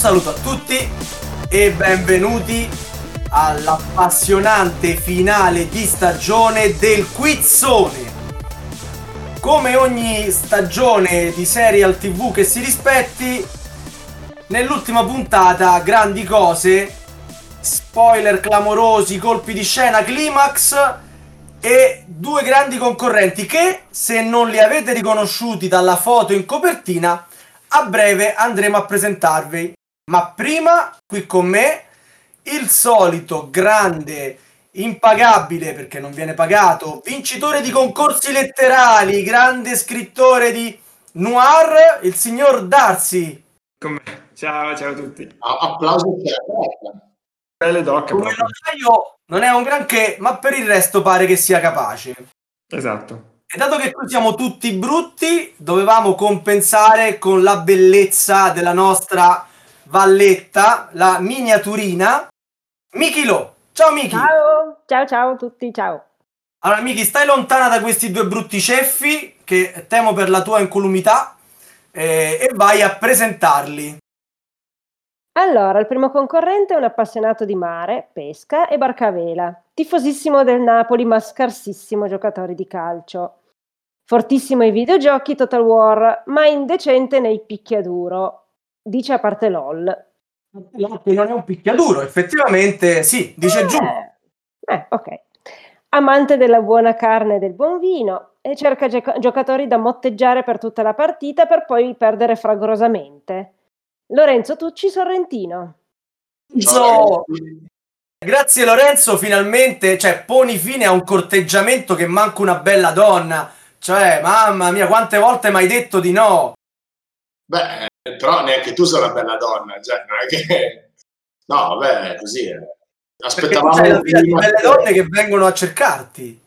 saluto a tutti e benvenuti all'appassionante finale di stagione del Quizzone. Come ogni stagione di serial TV che si rispetti, nell'ultima puntata grandi cose, spoiler clamorosi, colpi di scena, climax e due grandi concorrenti che, se non li avete riconosciuti dalla foto in copertina, a breve andremo a presentarvi. Ma prima, qui con me, il solito grande, impagabile perché non viene pagato, vincitore di concorsi letterali, grande scrittore di noir, il signor Darcy. Come? Ciao, ciao a tutti. Applauso Belle doc. Come notaio non è un granché, ma per il resto pare che sia capace. Esatto. E dato che qui siamo tutti brutti, dovevamo compensare con la bellezza della nostra valletta, la miniaturina, Miki Lo. Ciao Miki! Ciao, ciao, ciao a tutti, ciao. Allora Miki, stai lontana da questi due brutti ceffi, che temo per la tua incolumità, eh, e vai a presentarli. Allora, il primo concorrente è un appassionato di mare, pesca e barca a vela, tifosissimo del Napoli ma scarsissimo giocatore di calcio. Fortissimo ai videogiochi Total War, ma indecente nei picchiaduro. Dice a parte LOL. Che non è un picchiaduro, effettivamente sì, dice eh, giù. Eh, ok. Amante della buona carne e del buon vino e cerca gioca- giocatori da motteggiare per tutta la partita per poi perdere fragorosamente. Lorenzo Tucci Sorrentino. So- Grazie Lorenzo, finalmente, cioè, poni fine a un corteggiamento che manca una bella donna. Cioè, mamma mia, quante volte mi hai detto di no? Beh, però neanche tu sei una bella donna, cioè, non è che... No, vabbè, così. Perché tu Aspettavamo sei la un figlia di prima- belle donne che vengono a cercarti.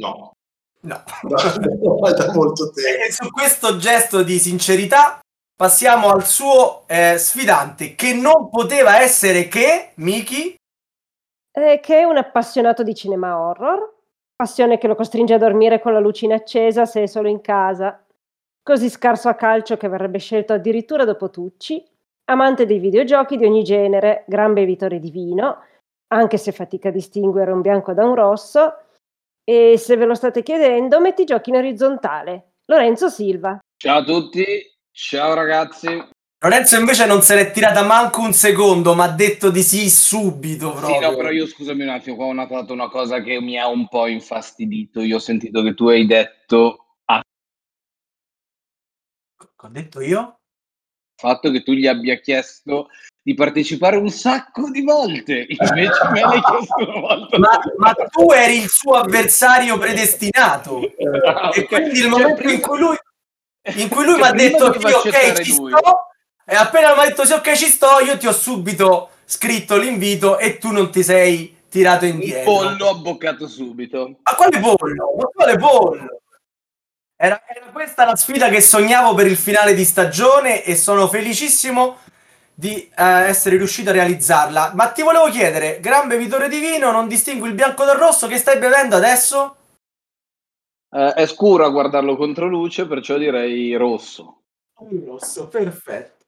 No, No. no, da molto tempo. E su questo gesto di sincerità passiamo al suo eh, sfidante, che non poteva essere che Miki. eh, che è un appassionato di cinema horror, passione che lo costringe a dormire con la luce inaccesa se è solo in casa, così scarso a calcio che verrebbe scelto addirittura dopo Tucci, amante dei videogiochi di ogni genere, gran bevitore di vino, anche se fatica a distinguere un bianco da un rosso, e se ve lo state chiedendo, metti i giochi in orizzontale. Lorenzo Silva. Ciao a tutti, ciao ragazzi. Lorenzo invece non se l'è tirata manco un secondo, ma ha detto di sì subito Sì, proprio. no, però io scusami un attimo, qua ho notato una cosa che mi ha un po' infastidito. Io ho sentito che tu hai detto Ho detto io? fatto che tu gli abbia chiesto di partecipare un sacco di volte, invece me l'hai chiesto una volta. Ma, ma tu eri il suo avversario predestinato. Ah, E quindi il Cioè, momento in prima- cui lui, in cui lui cioè, mi ha detto sì, ok, ci lui. sto, e appena mi ha detto sì, ok, ci sto, io ti ho subito scritto l'invito e tu non ti sei tirato Il indietro. pollo ha boccato subito. Ma quale pollo? Ma quale pollo? Era, era questa la sfida che sognavo per il finale di stagione e sono felicissimo di eh, essere riuscito a realizzarla. Ma ti volevo chiedere, gran bevitore di vino, non distingui il bianco dal rosso, che stai bevendo adesso? Eh, è scuro a guardarlo contro luce, perciò direi rosso. Rosso, perfetto.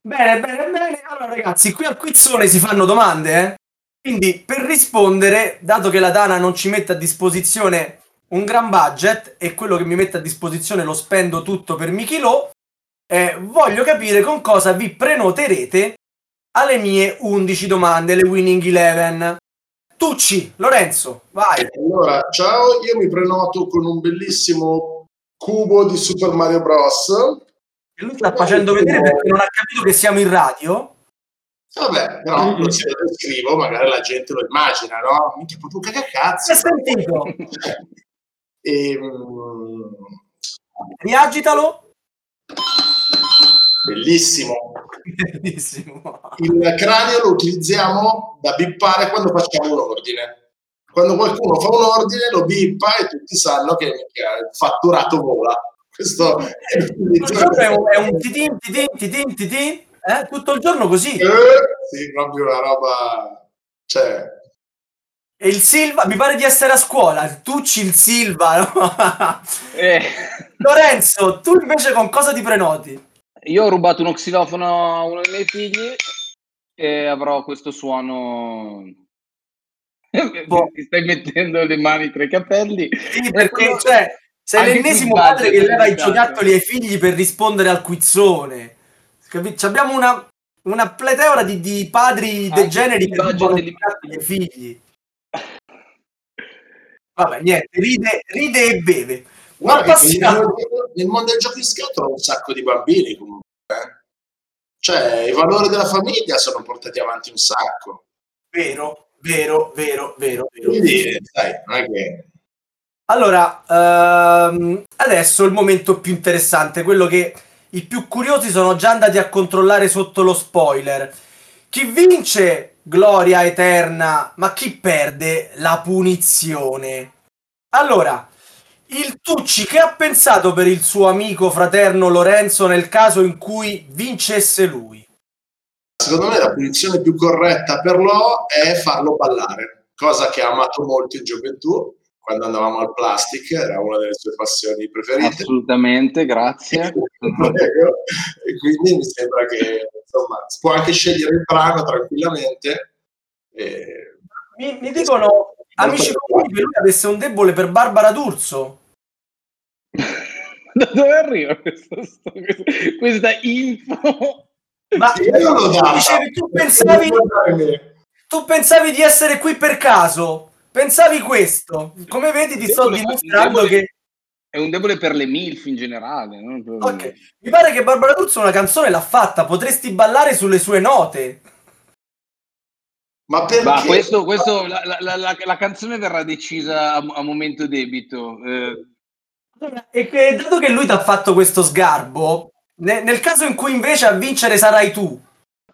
Bene, bene, bene. Allora ragazzi, qui al quizzone si fanno domande, eh? Quindi per rispondere, dato che la Dana non ci mette a disposizione un gran budget e quello che mi mette a disposizione lo spendo tutto per Michilo, eh, voglio capire con cosa vi prenoterete alle mie 11 domande, le Winning Eleven. Tucci, Lorenzo, vai. Allora, ciao, io mi prenoto con un bellissimo cubo di Super Mario Bros. E lui sta facendo vedere perché non ha capito che siamo in radio. Vabbè, però Mm. se lo scrivo, magari la gente lo immagina, no? Minchia, proprio Si cagacazzo. è sentito? Ehm, Riagitalo. bellissimo. Bellissimo. Il cranio lo utilizziamo da bippare quando facciamo un ordine. Quando qualcuno fa un ordine lo bippa e tutti sanno che il fatturato vola. Questo è Tutto il giorno è un, è un titin, titin, titin, titin, eh? tutto il giorno così. Eh, sì, proprio una roba... Cioè, E il Silva, mi pare di essere a scuola, Tucci, il Silva. no? Eh, Lorenzo, tu invece con cosa ti prenoti? Io ho rubato uno xilofono a uno dei miei figli e avrò questo suono. Boh. Ti stai mettendo le mani tra i capelli. Sì, perché cioè, sei l'ennesimo padre che leva i giocattoli ai figli per rispondere al quizzone. Capi- Abbiamo una, una pletora di, di padri degeneri che rubano i giocattoli ai figli. Vabbè, niente, ride, ride e beve. Guarda nel, nel mondo del giochi scatola un sacco di bambini comunque. eh. Cioè, i valori della famiglia sono portati avanti un sacco. Vero, vero, vero, vero, vero. Quindi, sai, non è che... Allora, ehm, adesso il momento più interessante, quello che i più curiosi sono già andati a controllare sotto lo spoiler. Chi vince gloria eterna, ma chi perde la punizione. Allora, il Tucci che ha pensato per il suo amico fraterno Lorenzo nel caso in cui vincesse lui? Secondo me la punizione più corretta per Lo è farlo ballare, cosa che ha amato molto in gioventù, quando andavamo al plastic, era una delle sue passioni preferite. Assolutamente, grazie. E quindi mi sembra che insomma si può anche scegliere il brano tranquillamente. E... Mi, mi dicono amici comuni che lui avesse un debole per Barbara D'Urso. Da dove arriva questa, questa, questa info? Ma Sì, io data. dicevi, tu pensavi, tu pensavi di essere qui per caso? Pensavi questo? Come vedi, ti sto dimostrando debole- che. È un debole per le MILF in generale. non per- Ok, mi pare che Barbara D'Urso una canzone l'ha fatta. Potresti ballare sulle sue note. Ma perché? Ma questo, questo la, la- la- la- la canzone verrà decisa a, a momento debito. eh, E che, dato che lui ti ha fatto questo sgarbo, ne- nel caso in cui invece a vincere sarai tu,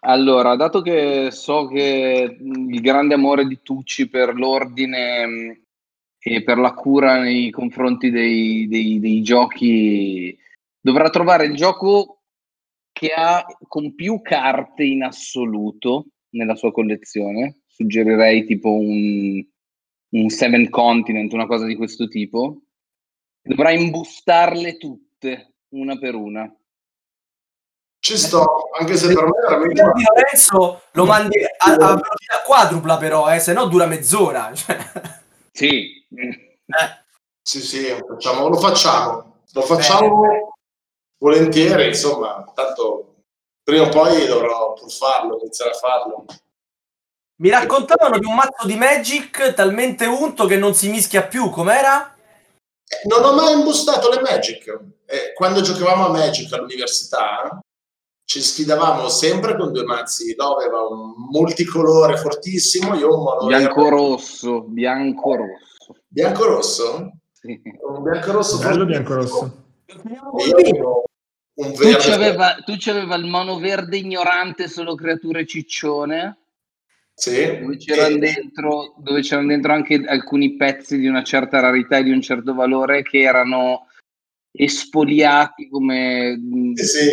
Allora, dato che so che il grande amore di Tucci per l'ordine e per la cura nei confronti dei, dei- dei giochi dovrà trovare il gioco che ha con più carte in assoluto nella sua collezione. Suggerirei tipo un, un Seven Continent, una cosa di questo tipo. Dovrà imbustarle tutte, una per una. Ci sto, anche se per me è veramente Lorenzo lo mandi a, a velocità quadrupla, però, eh, se no dura mezz'ora. Cioè, Sì, eh. Sì, sì, facciamo- lo facciamo. Lo facciamo volentieri, insomma, tanto prima o poi dovrò pur farlo, iniziare a farlo. Mi raccontavano di un mazzo di Magic talmente unto che non si mischia più, com'era? Non ho mai imbustato le Magic. Eh, quando giocavamo a Magic all'università ci sfidavamo sempre con due mazzi. Lo aveva un multicolore fortissimo, io un mono bianco-rosso, bianco-rosso. Bianco-rosso? Sì. Un bianco-rosso Bello fortissimo. bianco-rosso. E io avevo un Tu verde. c'aveva, tu c'aveva il mono verde ignorante, solo creature ciccione, Sì. dove c'erano E- dentro, dove c'erano dentro anche alcuni pezzi di una certa rarità e di un certo valore che erano espoliati come Sì, sì.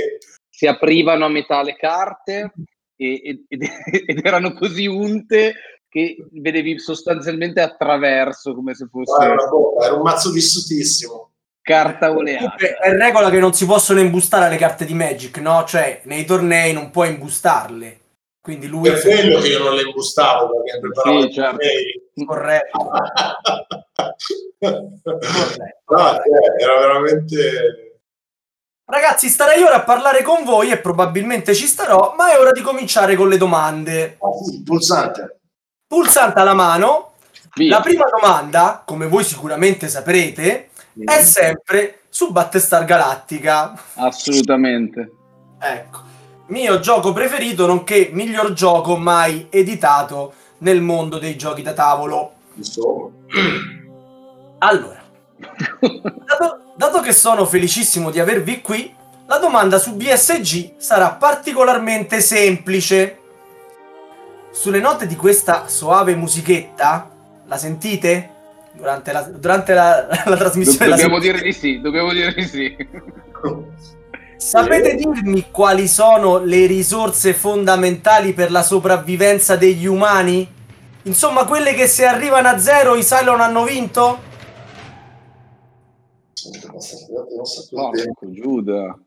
Si aprivano a metà le carte e- ed, ed erano così unte che vedevi sostanzialmente attraverso come se fosse Guarda, una bomba, era un mazzo vissutissimo. carta oleata. È regola che non si possono imbustare le carte di Magic, no? Cioè, nei tornei non puoi imbustarle. Quindi lui Per quello che io non le imbustavo perché preparavo Sì, i certo. tornei. corretto. No, cioè, era veramente Ragazzi, starei ora a parlare con voi e probabilmente ci starò, ma è ora di cominciare con le domande. Pulsante. Pulsante alla mano. Via. La prima domanda, come voi sicuramente saprete, è sempre su Battlestar Galactica. Assolutamente. Ecco, mio gioco preferito, nonché miglior gioco mai editato nel mondo dei giochi da tavolo. Insomma. Allora, dato che sono felicissimo di avervi qui, la domanda su BSG sarà particolarmente semplice. Sulle note di questa soave musichetta, la sentite? Durante la, durante la, la trasmissione la dobbiamo sentite? dire di sì, dobbiamo dire di sì. Sapete dirmi quali sono le risorse fondamentali per la sopravvivenza degli umani? Insomma, quelle che se arrivano a zero i Cylon hanno vinto? Porco Giuda.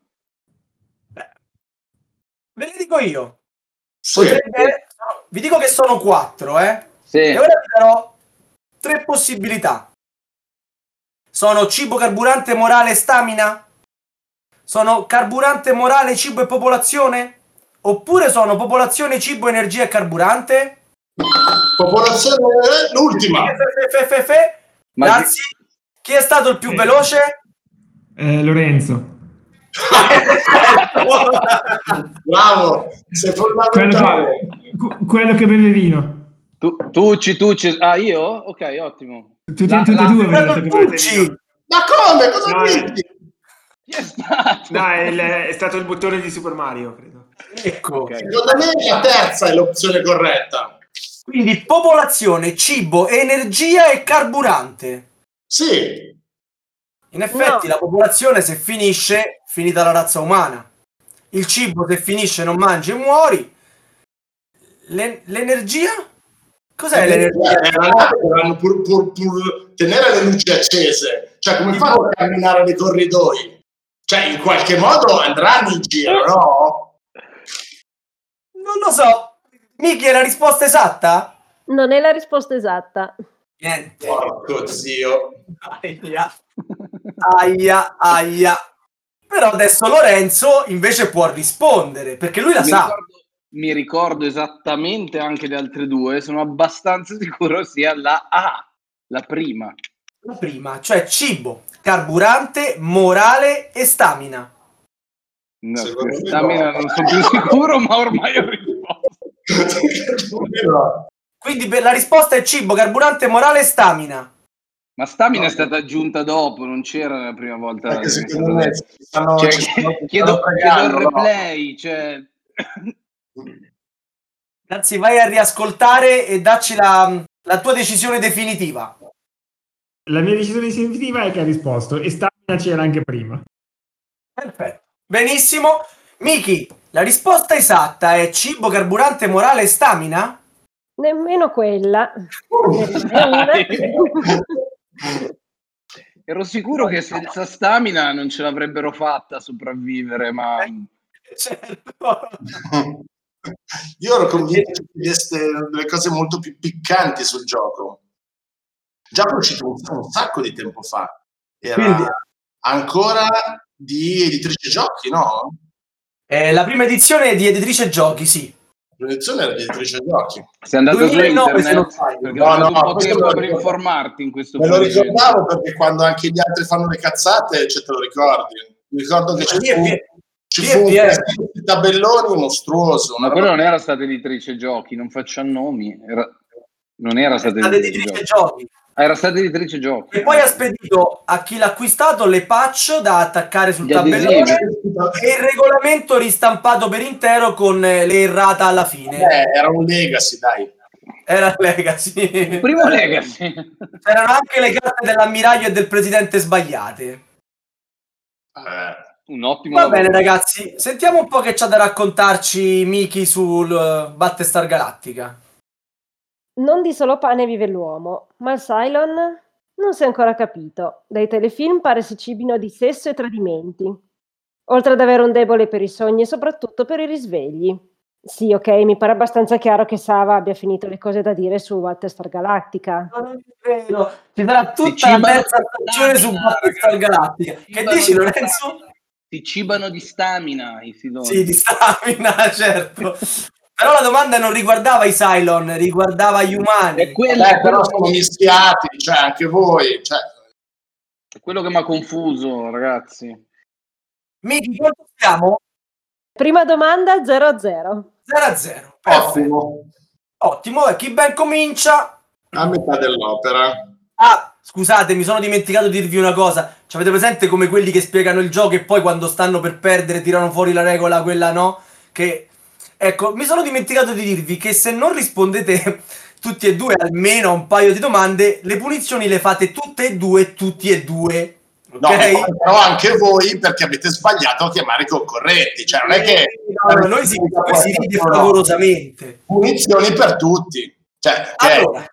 Ve le dico io. Sì. Potrebbe- Vi dico che sono quattro, eh. Sì. E ora vi darò tre possibilità. Sono cibo, carburante, morale stamina? Sono carburante, morale, cibo e popolazione? Oppure sono popolazione, cibo, energia e carburante? Popolazione l'ultima. Fe, fe, fe, fe. Ma Grazie. Chi è stato il più veloce? Eh, Lorenzo. Bravo, sei Quello fondamentale. che, quello che beve vino. Tu, Tucci, Tucci. Ah, io? Ok, ottimo. Tutti, La- tutti e la- due bevete Tucci. vino. Ma come? Cosa No, eh. dici? Chi è stato? No, è, il- è stato il bottone di Super Mario, credo. Ecco. Ok. Secondo me la terza è l'opzione corretta. Quindi popolazione, cibo, energia e carburante. Sì, In effetti No. la popolazione se finisce, finita la razza umana. Il cibo se finisce non mangi e muori. Le- l'energia? Cos'è l'energia? Eh, ragazzi, dovranno pur, pur- pur tenere le luci accese. Cioè, come fanno a camminare nei corridoi? Cioè, in qualche modo andranno in giro, no? Non lo so. Miki, è la risposta esatta? Non è la risposta esatta. Niente. Porco zio. Aia. Aia, aia. Però adesso Lorenzo invece può rispondere, perché lui la mi, sa. ricordo, mi ricordo esattamente anche le altre due. Sono abbastanza sicuro sia la A, la prima. La prima, cioè cibo, carburante, morale e stamina. No, stamina no. non sono più sicuro, ma ormai ho risposto. Quindi per la risposta è cibo, carburante, morale e stamina. Ma stamina No. è stata aggiunta dopo, non c'era la prima volta. Che è secondo stato me stanno- Cioè, ci chiedo, stanno chiedo il fregando, no? replay, cioè... Anzi, vai a riascoltare e dacci la, la tua decisione definitiva. La mia decisione definitiva è che ha risposto e stamina c'era anche prima. Perfetto. Benissimo. Miki, la risposta esatta è cibo, carburante, morale e stamina? Nemmeno quella. Ero sicuro che senza stamina non ce l'avrebbero fatta a sopravvivere, ma Certo. Io ero convinto che chiedeste delle cose molto più piccanti sul gioco. Già è uscito un, un sacco di tempo fa. Era Quindi- ancora di editrice giochi, no? Eh, la prima edizione è di editrice giochi, sì. L'edizione era di editrice giochi. sei andato 2009 su internet No, no, un po' questo lo per informarti in questo Me lo frangente. ricordavo perché quando anche gli altri fanno le cazzate, ce te lo ricordi. Mi ricordo che ci Lì è fu, pie- ci fu un di tabelloni mostruoso. Ma quello non era stata editrice giochi, non facciamo nomi. Era... Non era stata stata editrice, editrice giochi. giochi. Era stata editrice giochi. E poi ha spedito a chi l'ha acquistato le patch da attaccare sul Gli adesivi. tabellone e il regolamento ristampato per intero con eh, le errata alla fine. Eh, era un legacy, dai. Era Legacy. Il primo Legacy. C'erano anche le carte dell'ammiraglio e del presidente sbagliate. Eh, Un ottimo Va lavoro. bene, ragazzi, sentiamo un po' che c'ha da raccontarci Miki sul uh, Battestar Galactica. Non di solo pane vive l'uomo, ma il Cylon non si è ancora capito. Dai telefilm pare si cibino di sesso e tradimenti. Oltre ad avere un debole per i sogni e soprattutto per i risvegli. Sì, ok, mi pare abbastanza chiaro che Sava abbia finito le cose da dire su Battlestar Galactica. Non è vero, ci sarà tutta la terza stagione su ragazzi. Galactica. Si Che cibano dici, di Lorenzo? stamina. Si cibano di stamina i Siloni. Sì, di stamina, certo. Però la domanda non riguardava i Cylon, riguardava gli umani. È quello, eh, però sono mischiati, cioè anche voi. Cioè, è quello che mi ha confuso, ragazzi. Miki, quanto siamo? Prima domanda 0-0. 0 a 0. Perfetto. ottimo. Ottimo, e chi ben comincia A metà dell'opera. Ah, scusate, mi sono dimenticato di dirvi una cosa. Ci avete presente come quelli che spiegano il gioco e poi quando stanno per perdere tirano fuori la regola, quella no? Che ecco, mi sono dimenticato di dirvi che se non rispondete tutti e due almeno a un paio di domande, le punizioni le fate tutte e due, tutti e due. Ok? No, però anche voi perché avete sbagliato a chiamare i concorrenti. Cioè, non è che No, no, noi si, si ride favorosamente. punizioni per tutti. Cioè, Allora,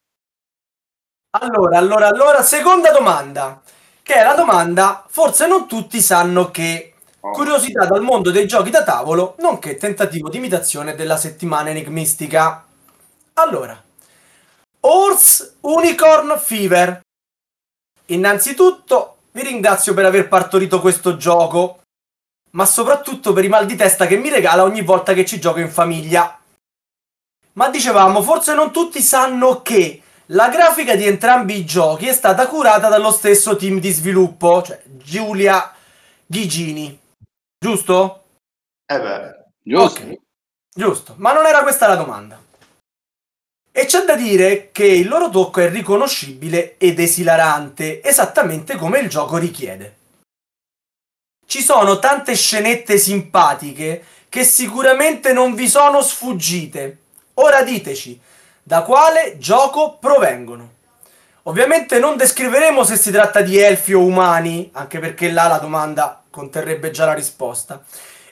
allora, allora, allora, seconda domanda, che è la domanda, forse non tutti sanno che. Curiosità dal mondo dei giochi da tavolo, nonché tentativo di imitazione della settimana enigmistica. Allora, Horse Unicorn Fever. Innanzitutto vi ringrazio per aver partorito questo gioco, ma soprattutto per i mal di testa che mi regala ogni volta che ci gioco in famiglia. Ma dicevamo, forse non tutti sanno che la grafica di entrambi i giochi è stata curata dallo stesso team di sviluppo, cioè Giulia Gigini. Giusto? Eh beh, Giusto. Ok, Giusto, ma non era questa la domanda. E c'è da dire che il loro tocco è riconoscibile ed esilarante, esattamente come il gioco richiede. Ci sono tante scenette simpatiche che sicuramente non vi sono sfuggite. Ora diteci, da quale gioco provengono? Ovviamente non descriveremo se si tratta di elfi o umani, anche perché là la domanda conterrebbe già la risposta.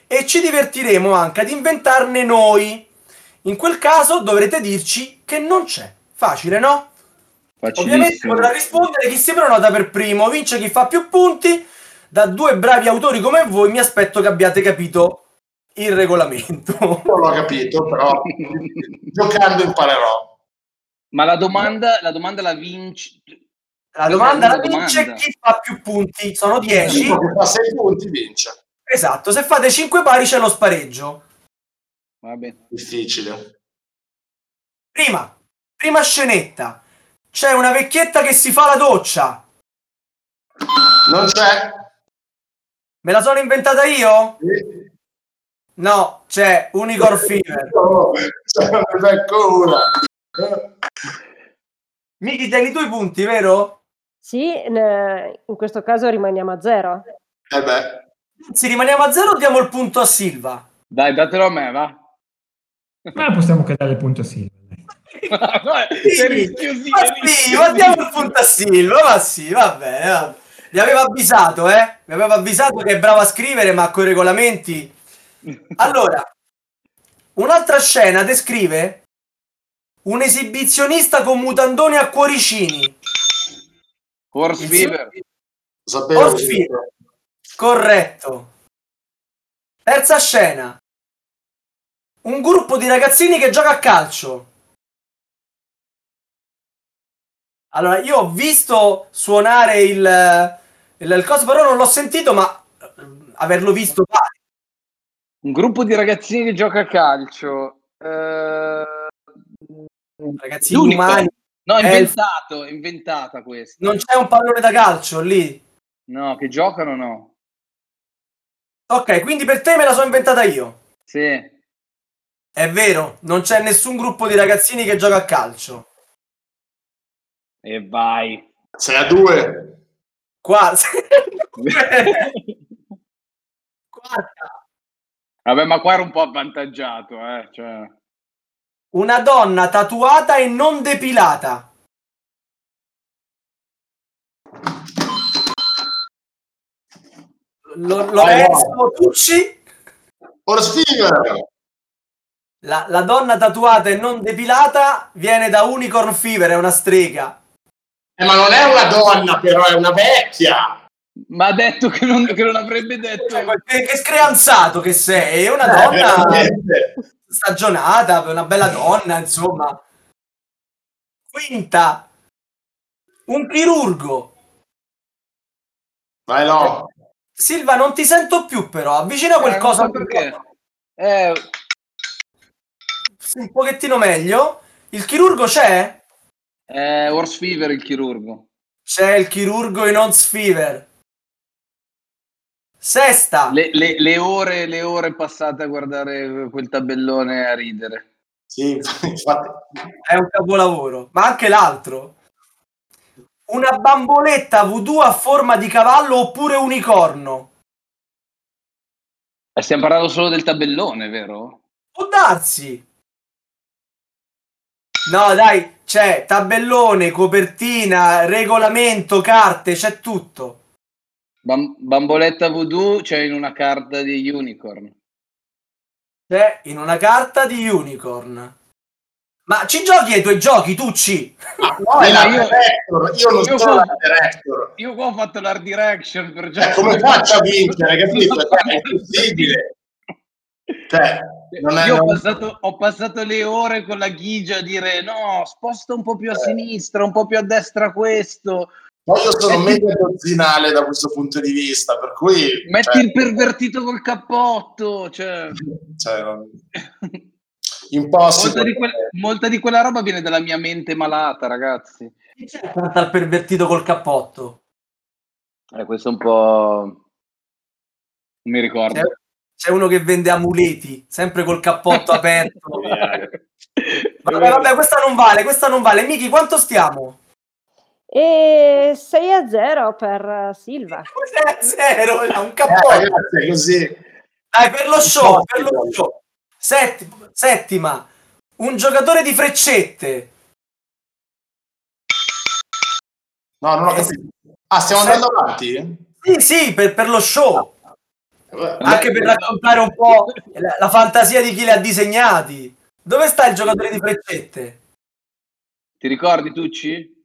E ci divertiremo anche ad inventarne noi. In quel caso dovrete dirci che non c'è. Facile, no? Ovviamente potrà rispondere chi si prenota per primo, vince chi fa più punti. Da due bravi autori come voi mi aspetto che abbiate capito il regolamento. non l'ho capito, però giocando imparerò. Ma la domanda, la domanda la vinci. La domanda la vince domanda. chi fa più punti. Sono 10. Uno che fa 6 punti vince. Esatto, se fate 5 pari c'è lo spareggio. Va bene. Difficile. Prima, prima scenetta. C'è una vecchietta che si fa la doccia. Non c'è? Me la sono inventata io? Sì. No, c'è Unicorn Fever. No, becco una. Miki, tieni tu i punti, vero? Sì, in questo caso rimaniamo a zero. Eh beh, Se rimaniamo a zero diamo il punto a Silva. Dai, datelo a me, va. Ma possiamo anche dare il punto a Silva. rischiosissimo. Ma sì, ma diamo il punto a Silva, ma sì, va bene. va bene. Vi avevo avvisato, eh? Vi avevo avvisato che è bravo a scrivere, ma con i regolamenti... Allora, un'altra scena descrive un esibizionista con mutandoni a cuoricini. Horse Fever. Horse Fever. Corretto. Terza scena. Un gruppo di ragazzini che gioca a calcio. Allora, io ho visto suonare il, il, il coso, però non l'ho sentito, ma eh, averlo visto. Un gruppo di ragazzini che gioca a calcio. Eh... Ragazzini L'unico. umani. No, inventato, è inventata questa. Non c'è un pallone da calcio lì. No, che giocano no. Ok, quindi per te me la sono inventata io. Sì. È vero, non c'è nessun gruppo di ragazzini che gioca a calcio. E vai. Sei a due. Quarta. Quarta. Vabbè, ma qua era un po' avvantaggiato, eh. Cioè... Una donna tatuata e non depilata. Lo- Lorenzo Tucci, Horse la, la donna tatuata e non depilata viene da Unicorn Fever, è una strega. Eh, ma non è una donna, però è una vecchia. Ma ha detto che non, che non avrebbe detto. Cioè, Che, che screanzato che sei, è una Eh, donna veramente. Stagionata, una bella donna, insomma. Quinta, un chirurgo. Vai no. Silva, non ti sento più però, avvicina Eh, qualcosa so perché. Eh, un pochettino meglio. Il chirurgo c'è? è Horse Fever il chirurgo. C'è il chirurgo in Ons Fever. Sesta. Le, le- le ore, le ore passate a guardare quel tabellone a ridere. Sì, infatti. È un capolavoro. Ma anche l'altro. Una bamboletta voodoo a forma di cavallo oppure unicorno. Eh, Stiamo parlando solo del tabellone, vero? Può darsi. No, dai, c'è tabellone, copertina, regolamento, carte, c'è tutto. Bam- bamboletta voodoo c'è in una carta di Unicorn. C'è in una carta di unicorn. Ma ci giochi ai tuoi giochi, Tucci? Ah, no, è Eh, la io- director, io non io sono la director. Io qua ho fatto l'art direction per Cioè, come faccio a vincere, capito? Cioè, è impossibile. Cioè, non è, Io ho passato, ho passato le ore con la ghigia a dire no, sposta un po' più a Eh. sinistra, un po' più a destra questo, Poi io sono meglio dozzinale da questo punto di vista, per cui... metti cioè, il pervertito col cappotto, cioè... cioè, non- impossibile. molta, di que- molta di quella roba viene dalla mia mente malata, ragazzi. Chi c'è accanto al pervertito col cappotto? Eh, questo è un po'... Non mi ricordo. C'è, c'è uno che vende amuleti, sempre col cappotto aperto. Vabbè, vabbè, questa non vale, questa non vale. Miki, quanto stiamo? E 6 a 0 per eh, Silva. 6 a 0, è un Eh, cappotto. ragazzi, è così. Dai, per lo show, per lo show. Settima, settima, un giocatore di freccette. No, non ho capito. Ah, stiamo andando avanti? Sì, sì, per, per lo show. Eh, Anche per raccontare un po' la, la fantasia di chi li ha disegnati. Dove sta il giocatore di freccette? Ti ricordi, Tucci?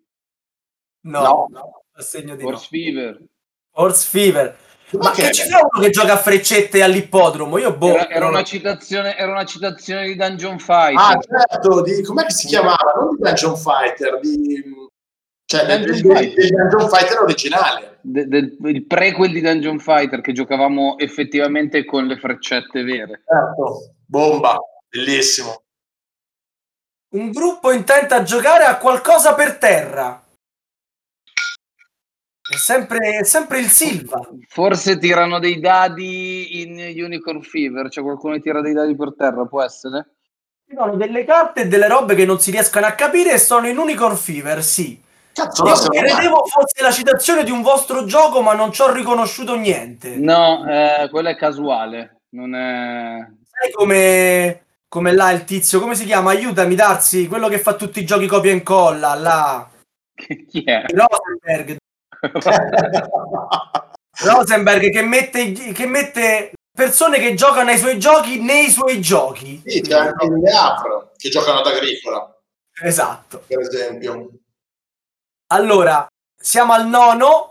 No, a segno di no. Horse Fever. Horse Fever. Ma Ok. che ci fa uno che gioca a freccette all'ippodromo? Io boh. Era, era una citazione, era una citazione di Dungeon Fighter. Ah, certo, di, com'è che si chiamava? Non di Dungeon Fighter, di... Cioè, del, Dungeon del- Fighter. del Dungeon Fighter originale. De- del- il prequel di Dungeon Fighter che giocavamo effettivamente con le freccette vere. Certo. Bomba, bellissimo. Un gruppo intenta giocare a qualcosa per terra. È sempre, sempre il Silva. Forse tirano dei dadi in Unicorn Fever, cioè qualcuno tira dei dadi per terra, può essere? Ci sono delle carte e delle robe che non si riescono a capire e sono in Unicorn Fever, sì. Cazzo, Io credevo fosse la citazione di un vostro gioco, ma non ci ho riconosciuto niente. No, eh, quella è casuale, non è... Sai come, come là il tizio, come si chiama? Aiutami, Darsi, quello che fa tutti i giochi copia e incolla, là. Chi è? Rosenberg. Rosenberg che mette, che mette persone che giocano ai suoi giochi nei suoi giochi. Sì, c'è anche le Afro che giocano ad Agricola, Esatto. per esempio. Allora, siamo al nono.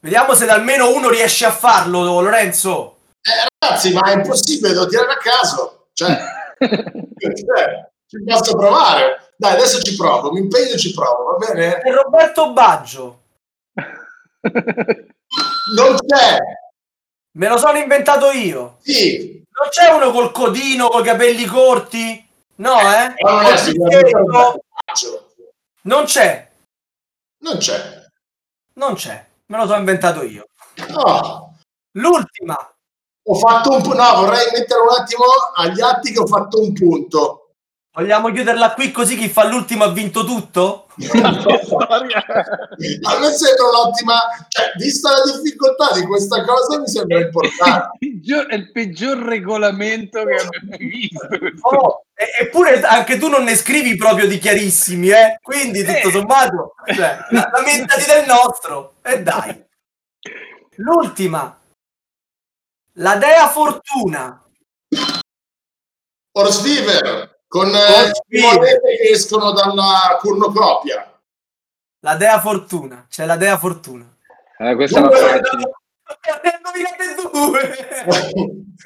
Vediamo se almeno uno riesce a farlo, Lorenzo. Eh, ragazzi, ma è impossibile, devo tirare a caso. Cioè, cioè, ci posso provare. Dai, adesso ci provo, mi impegno e ci provo, va bene? È Roberto Baggio. Non c'è. Me lo sono inventato io. Sì, Non c'è uno col codino, con i capelli corti? No, eh? Roberto Baggio. Non c'è. Non c'è. Non c'è. Me lo sono inventato io. No, L'ultima. ho fatto un punto. No, vorrei mettere un attimo agli atti che ho fatto un punto. Vogliamo chiuderla qui così chi fa l'ultimo ha vinto tutto? A me sembra un'ottima, cioè, vista la difficoltà di questa cosa, mi sembra importante. Peggior- è il peggior regolamento che abbia mai visto. Oh, e- eppure anche tu non ne scrivi proprio di chiarissimi, eh? Quindi tutto Eh. sommato, cioè, la- lamentati del nostro. E dai. L'ultima. La dea fortuna. Horse Fever, con eh, che escono dalla cornucopia. La dea fortuna. C'è la dea fortuna. Eh, questa è una Due. due.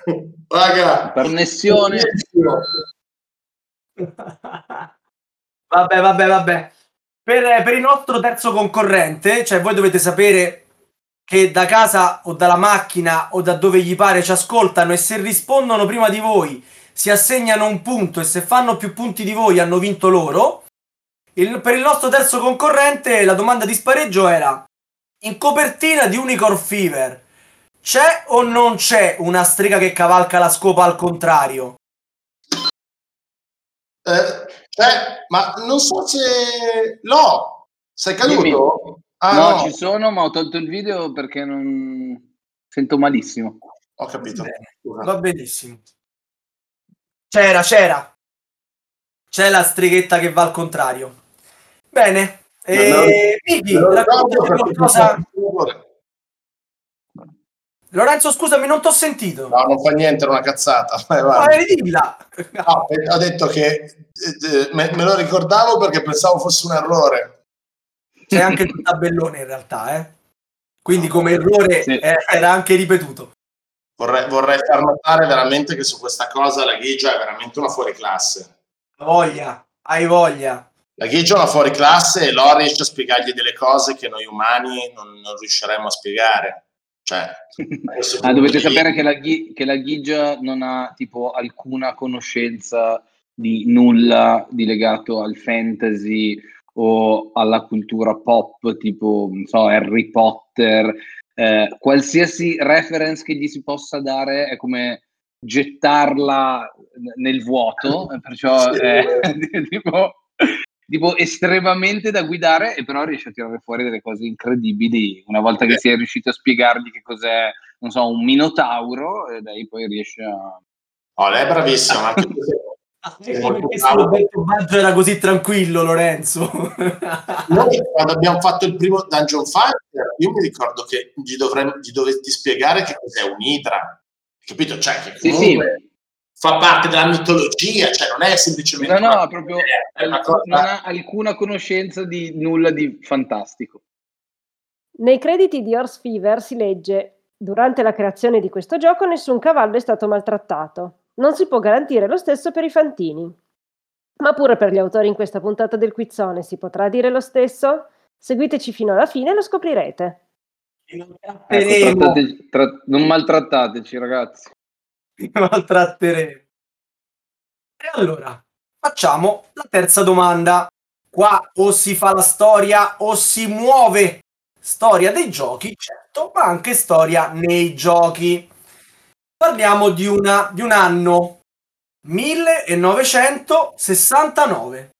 Raga, Pernessione. bellissimo. vabbè, vabbè, vabbè. Per, per il nostro terzo concorrente, cioè voi dovete sapere che da casa o dalla macchina o da dove gli pare ci ascoltano e se rispondono prima di voi si assegnano un punto e se fanno più punti di voi hanno vinto loro. Il- per il nostro terzo concorrente la domanda di spareggio era in copertina di Unicorn Fever c'è o non c'è una strega che cavalca la scopa al contrario? Eh, cioè, ma non so se... No, sei caduto? Dimmi. Ah, no, no, ci sono, ma ho tolto il video perché non sento malissimo. ho capito. Bene. Va benissimo. C'era, c'era. C'è la streghetta che va al contrario. Bene. E... Miki, perché qualcosa, Lorenzo, scusami, non t'ho sentito. No, non fa niente, era una cazzata. Vai, Ma vai. ridilla. No, ho detto che eh, eh, me, me lo ricordavo perché pensavo fosse un errore. C'è anche il tabellone in realtà, eh. Quindi come errore Sì. eh, era anche ripetuto. Vorrei, vorrei far notare veramente che su questa cosa la Ghigia è veramente una fuoriclasse. Voglia, hai voglia. La Ghigia è una fuoriclasse e Lore riesce a spiegargli delle cose che noi umani non, non riusciremmo a spiegare. Cioè, Ah, dovete sapere che la, ghi- che la Ghigia non ha tipo alcuna conoscenza di nulla di legato al fantasy o alla cultura pop, tipo, non so, Harry Potter. Eh, qualsiasi reference che gli si possa dare è come gettarla nel vuoto, eh, perciò Sì. è tipo, tipo estremamente da guidare e però riesce a tirare fuori delle cose incredibili una volta che si è riuscito a spiegargli che cos'è non so, un minotauro e lei poi riesce a... Oh, lei è bravissima. anche perché se Roberto Baggio era così tranquillo, Lorenzo. Noi quando abbiamo fatto il primo Dungeon Fighter, io mi ricordo che gli, dovremmo, gli dovetti spiegare che cos'è un'idra. Capito? Cioè, che Sì, comunque fa parte della mitologia, cioè non è semplicemente... No, no, una- proprio è una non cosa... ha alcuna conoscenza di nulla di fantastico. Nei crediti di Horse Fever si legge Durante la creazione di questo gioco nessun cavallo è stato maltrattato. Non si può garantire lo stesso per i fantini. Ma pure per gli autori in questa puntata del Quizzone si potrà dire lo stesso? Seguiteci fino alla fine e lo scoprirete. Ecco, Tratteremo. trattate- tra- non maltrattateci, ragazzi. maltratteremo. E allora, facciamo la terza domanda. Qua o si fa la storia o si muove. Storia dei giochi, certo, ma anche storia nei giochi. Parliamo di, una, di un anno 1969.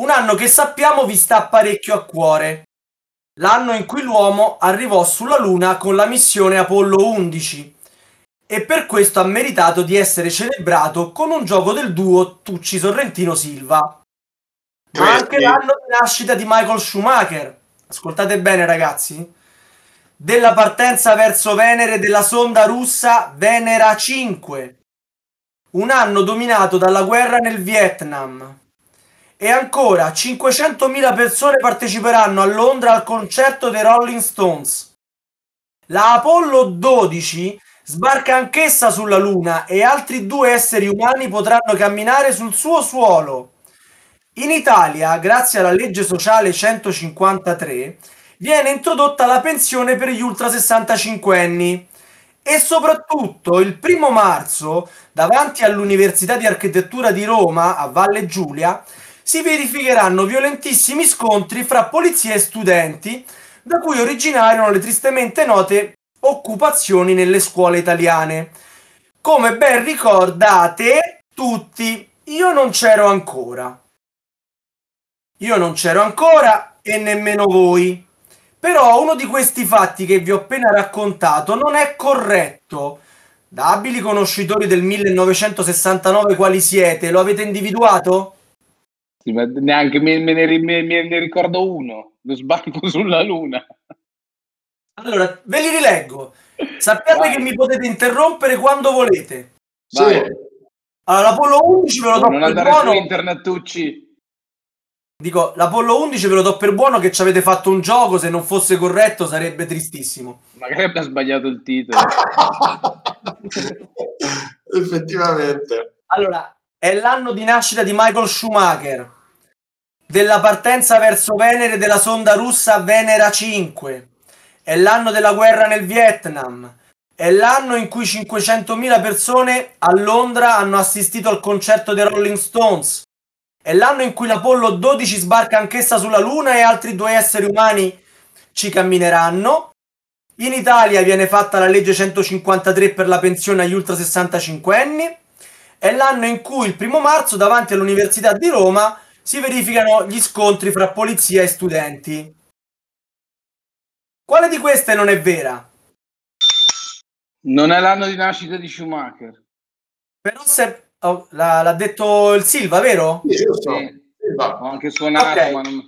Un anno che sappiamo vi sta parecchio a cuore. L'anno in cui l'uomo arrivò sulla Luna con la missione Apollo 11 e per questo ha meritato di essere celebrato con un gioco del duo Tucci Sorrentino Silva. Ma anche l'anno di nascita di Michael Schumacher. Ascoltate bene, ragazzi. Della partenza verso Venere della sonda russa Venera 5. Un anno dominato dalla guerra nel Vietnam. E ancora 500.000 persone parteciperanno a Londra al concerto dei Rolling Stones. La Apollo 12 sbarca anch'essa sulla Luna e altri due esseri umani potranno camminare sul suo suolo. In Italia, grazie alla legge sociale 153, viene introdotta la pensione per gli ultra 65 anni e soprattutto il primo marzo, davanti all'Università di Architettura di Roma, a Valle Giulia, si verificheranno violentissimi scontri fra polizia e studenti, da cui originarono le tristemente note occupazioni nelle scuole italiane. Come ben ricordate tutti, io non c'ero ancora. Io non c'ero ancora e nemmeno voi. Però uno di questi fatti che vi ho appena raccontato non è corretto. Da abili conoscitori del 1969 quali siete, lo avete individuato? Sì, ma neanche me, me ne, me- me ne ricordo uno, lo sbarco sulla Luna. Allora, ve li rileggo. Sappiate Vai. che mi potete interrompere quando volete. Sì. Vai. Allora, l'Apollo 11 ve lo do non per andare su buono. internet, Tucci. Dico, l'Apollo 11 ve lo do per buono che ci avete fatto un gioco, se non fosse corretto sarebbe tristissimo. Magari abbia sbagliato il titolo. Effettivamente. Allora, è l'anno di nascita di Michael Schumacher, della partenza verso Venere della sonda russa Venera 5, è l'anno della guerra nel Vietnam, è l'anno in cui 500.000 persone a Londra hanno assistito al concerto dei Rolling Stones, è l'anno in cui l'Apollo 12 sbarca anch'essa sulla Luna e altri due esseri umani ci cammineranno. In Italia viene fatta la legge 153 per la pensione agli ultra 65 anni. È l'anno in cui il primo marzo davanti all'Università di Roma si verificano gli scontri fra polizia e studenti. Quale di queste non è vera? Non è l'anno di nascita di Schumacher. Però se... oh, l'ha, l'ha detto il Silva, vero? Sì, giusto. Sì. Sì, va. Ho anche suonato, Ok. ma non...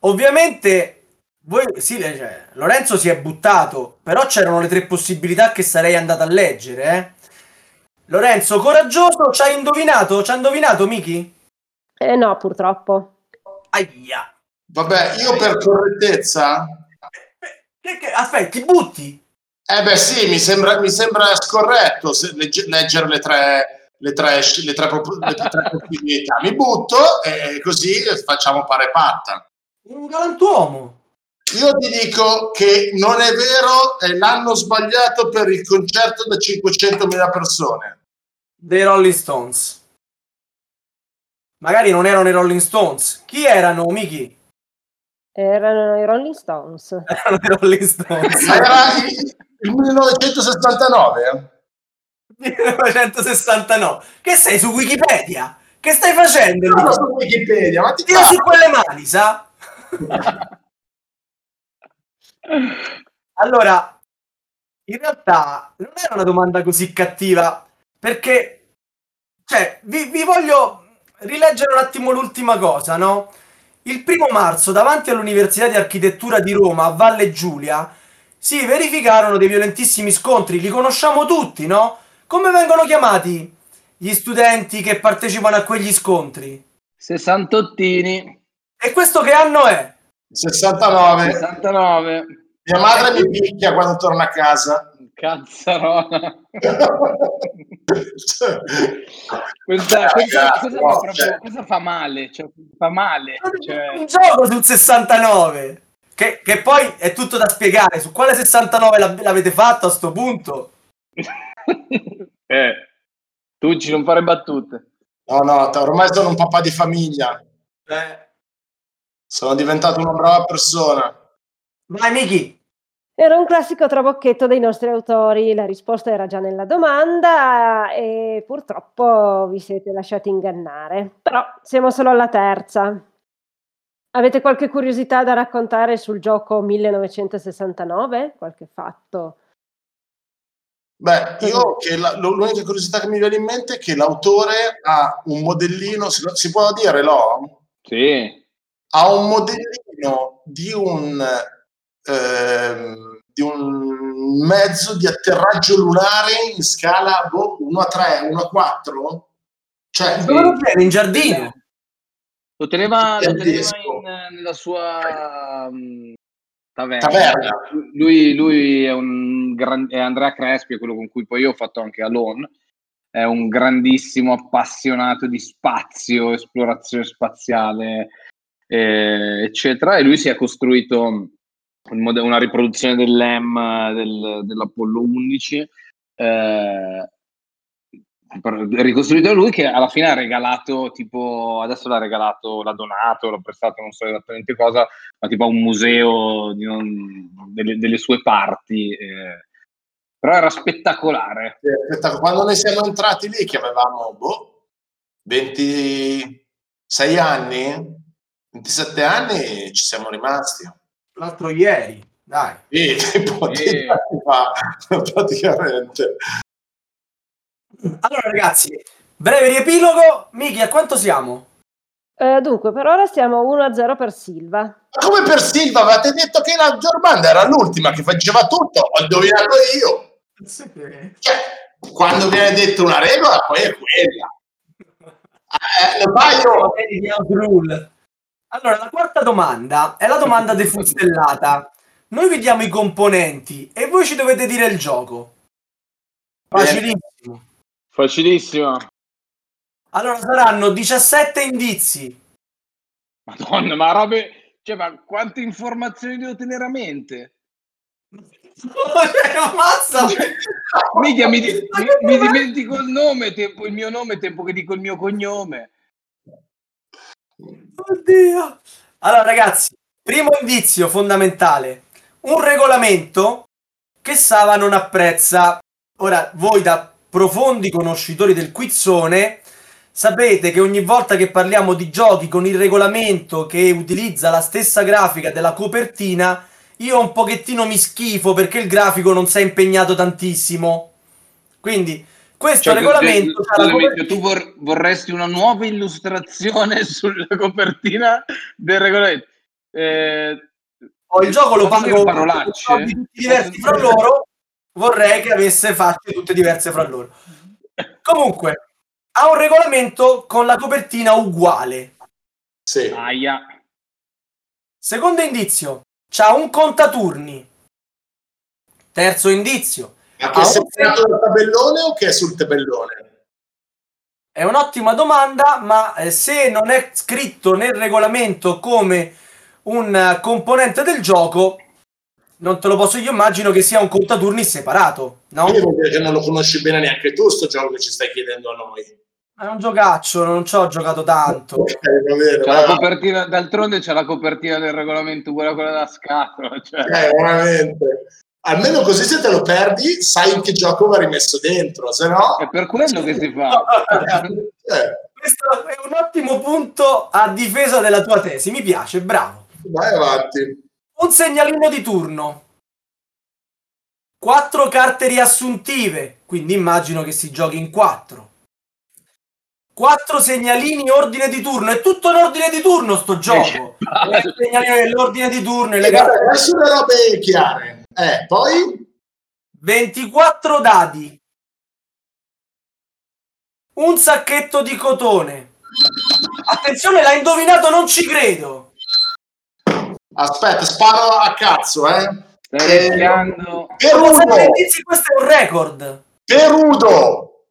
Ovviamente voi, sì, cioè, Lorenzo si è buttato, però c'erano le tre possibilità che sarei andato a leggere, eh. Lorenzo, coraggioso, ci hai indovinato? Ci ha indovinato, Miki? Eh no, purtroppo. Aia. Vabbè, io per correttezza... Che, che, aspetta, ti butti? Eh beh sì, mi sembra, mi sembra scorretto legge, leggere le tre, le tre, le tre, le tre possibilità. Mi butto e così facciamo pare patta. Un galantuomo. Io ti dico che non è vero, è l'anno sbagliato per il concerto da 500.000 persone. Dei Rolling Stones. Magari non erano i Rolling Stones. Chi erano, Miki? Erano i Rolling Stones. Erano i Rolling Stones. Era il, il 1969? 1969. Che sei su Wikipedia? Che stai facendo? No, su Wikipedia, ma ti Tira su quelle mani, sa? allora, in realtà non era una domanda così cattiva, perché, cioè, vi, vi voglio rileggere un attimo l'ultima cosa, no? Il primo marzo, davanti all'Università di Architettura di Roma, a Valle Giulia, si verificarono dei violentissimi scontri, li conosciamo tutti, no? Come vengono chiamati gli studenti che partecipano a quegli scontri? Sessantottini. E questo che anno è? 69. 69. Mia madre mi picchia quando torna a casa. Cazzarola. Cioè, Questa, eh, questa- ragazzi, questa no, fa proprio- cioè- questa fa male, cioè, fa male. Cioè, Un gioco sul 69. Che, che poi è tutto da spiegare. Su quale 69 l'av- l'avete fatto a sto punto? eh, Tucci, non fare battute. No, no, ormai sono un papà di famiglia. Eh. Sono diventato una brava persona. Vai, Miki. Era un classico trabocchetto dei nostri autori, la risposta era già nella domanda e purtroppo vi siete lasciati ingannare. Però siamo solo alla terza. Avete qualche curiosità da raccontare sul gioco 1969? Qualche fatto? Beh, io che la- l'unica curiosità che mi viene in mente è che l'autore ha un modellino, si, si può dire, no? Sì. Ha un modellino di un, ehm, di un mezzo di atterraggio lunare in scala boh, 1 a 3, 1 a 4. Cioè, Sì. Dove lo tiene? In giardino? Lo teneva, lo teneva in- nella sua mm, taverna. Taverna. Lui, lui è un gran- è Andrea Crespi, è quello con cui poi io ho fatto anche Alone. È un grandissimo appassionato di spazio, esplorazione spaziale, eh, eccetera. E lui si è costruito una riproduzione dell'EM del- dell'Apollo 11. eh, ricostruito da lui che alla fine ha regalato tipo adesso l'ha regalato l'ha donato l'ha prestato non so esattamente cosa ma tipo a un museo di non- delle, delle sue parti eh. però era spettacolare quando noi siamo entrati lì, che avevamo boh, 26 anni, 27 anni, ci siamo rimasti. L'altro ieri. Dai. Sì, tipo fa, praticamente. Allora, ragazzi, breve riepilogo. Miki, a quanto siamo? Eh, dunque, per ora stiamo 1-0 per Silva. Ma come per Silva, avete detto che la Giormanda era l'ultima che faceva tutto, ho indovinato io. Cioè, quando viene detta una regola, poi è quella. Eh. Allora, la quarta domanda è la domanda defustellata. Noi vediamo i componenti e voi ci dovete dire il gioco. Facilissimo. Facilissimo Allora, saranno 17 indizi. madonna ma robe cioè ma quante informazioni devo tenere a mente Cioè, ammazza! Mica mi, di- mi- mi dimentico il nome, tempo il mio nome, tempo che dico il mio cognome. Oddio. Allora, ragazzi, primo indizio fondamentale. Un regolamento che Sava non apprezza. Ora, voi da profondi conoscitori del quizzone sapete che ogni volta che parliamo di giochi con il regolamento che utilizza la stessa grafica della copertina, io un pochettino mi schifo perché il grafico non si è impegnato tantissimo. Quindi, questo Cioè, regolamento... la scusami, copertina- tu vor- vorresti una nuova illustrazione sulla copertina del regolamento. Eh, il gioco lo pago parolacce? soldi diversi fra dire- loro, vorrei che avesse facce tutte diverse fra loro. Comunque, ha un regolamento con la copertina uguale. Sì. Aia. Secondo indizio, c'ha un contaturni. Terzo indizio, Ma che è un- separato dal tabellone o che è sul tabellone? È un'ottima domanda, ma eh, se non è scritto nel regolamento come un eh, componente del gioco, non te lo posso io immagino che sia un contaturni separato, no? Quindi vuol dire che non lo conosci bene neanche tu, sto gioco che ci stai chiedendo a noi. È un giocaccio, non ci ho giocato tanto. Ok, va bene, C'è copertina, d'altronde c'è la copertina del regolamento uguale a quella della scatola. Cioè. Eh, veramente. Almeno così se te lo perdi, sai in che gioco va rimesso dentro, se no... È per quello che si fa. Eh, Questo è un ottimo punto a difesa della tua tesi, mi piace, bravo. vai avanti. Un segnalino di turno. Quattro carte riassuntive, quindi immagino che si giochi in quattro. Quattro segnalini ordine di turno, è tutto in ordine di turno sto gioco. Il segnalino dell'ordine di turno e le E vabbè, carte adesso le robe chiare. Eh, poi... 24 dadi. Un sacchetto di cotone. Attenzione, l'ha indovinato, non ci credo. Aspetta, sparo a cazzo, eh. Stai rischiando. Sono sette Perudo! indizi, questo è un record. Perudo!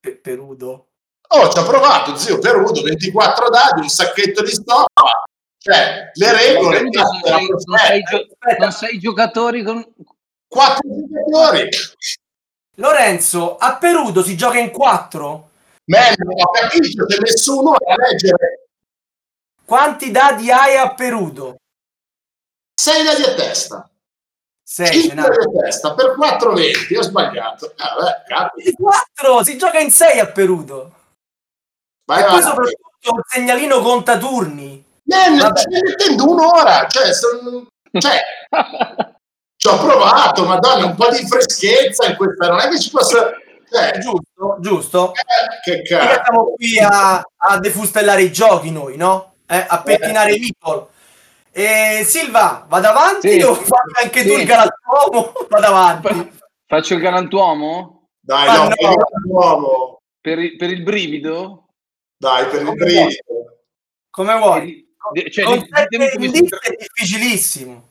Pe- Perudo. Oh, ci ho provato, zio, Perudo, 24 dadi, un sacchetto di stoppa. Cioè, le regole... Sono sei, sono sei gio- sono sei giocatori con... Quattro giocatori. Lorenzo, a Perudo si gioca in quattro. Meglio, ho capito, ti ho messo uno a leggere. Quanti dadi hai a Perudo? Sei dadi a testa. 6, 5 dadi a testa per 4,20. Ho sbagliato. Ah, beh, cazzo. 4, si gioca in 6 a Perudo. Vai e poi avanti. soprattutto un segnalino conta turni. Eh, ne stai mettendo un'ora. Cioè, son- cioè, ci ho provato, madonna, un po' di freschezza in questa. Non è che ci possa... Cioè, Giusto, giusto. eh, che cazzo. siamo qui a, a defustellare i giochi noi, no? Eh, a pettinare i meeple. E Silva, vado avanti Sì. o fai anche tu Sì. il galantuomo? Vado avanti. Faccio il galantuomo? Dai, Ah, no, no. per l'uomo. Per, il- per il brivido? Dai, per il Come brivido. Come vuoi. Di- cioè, Con di- sette ditemi è difficilissimo.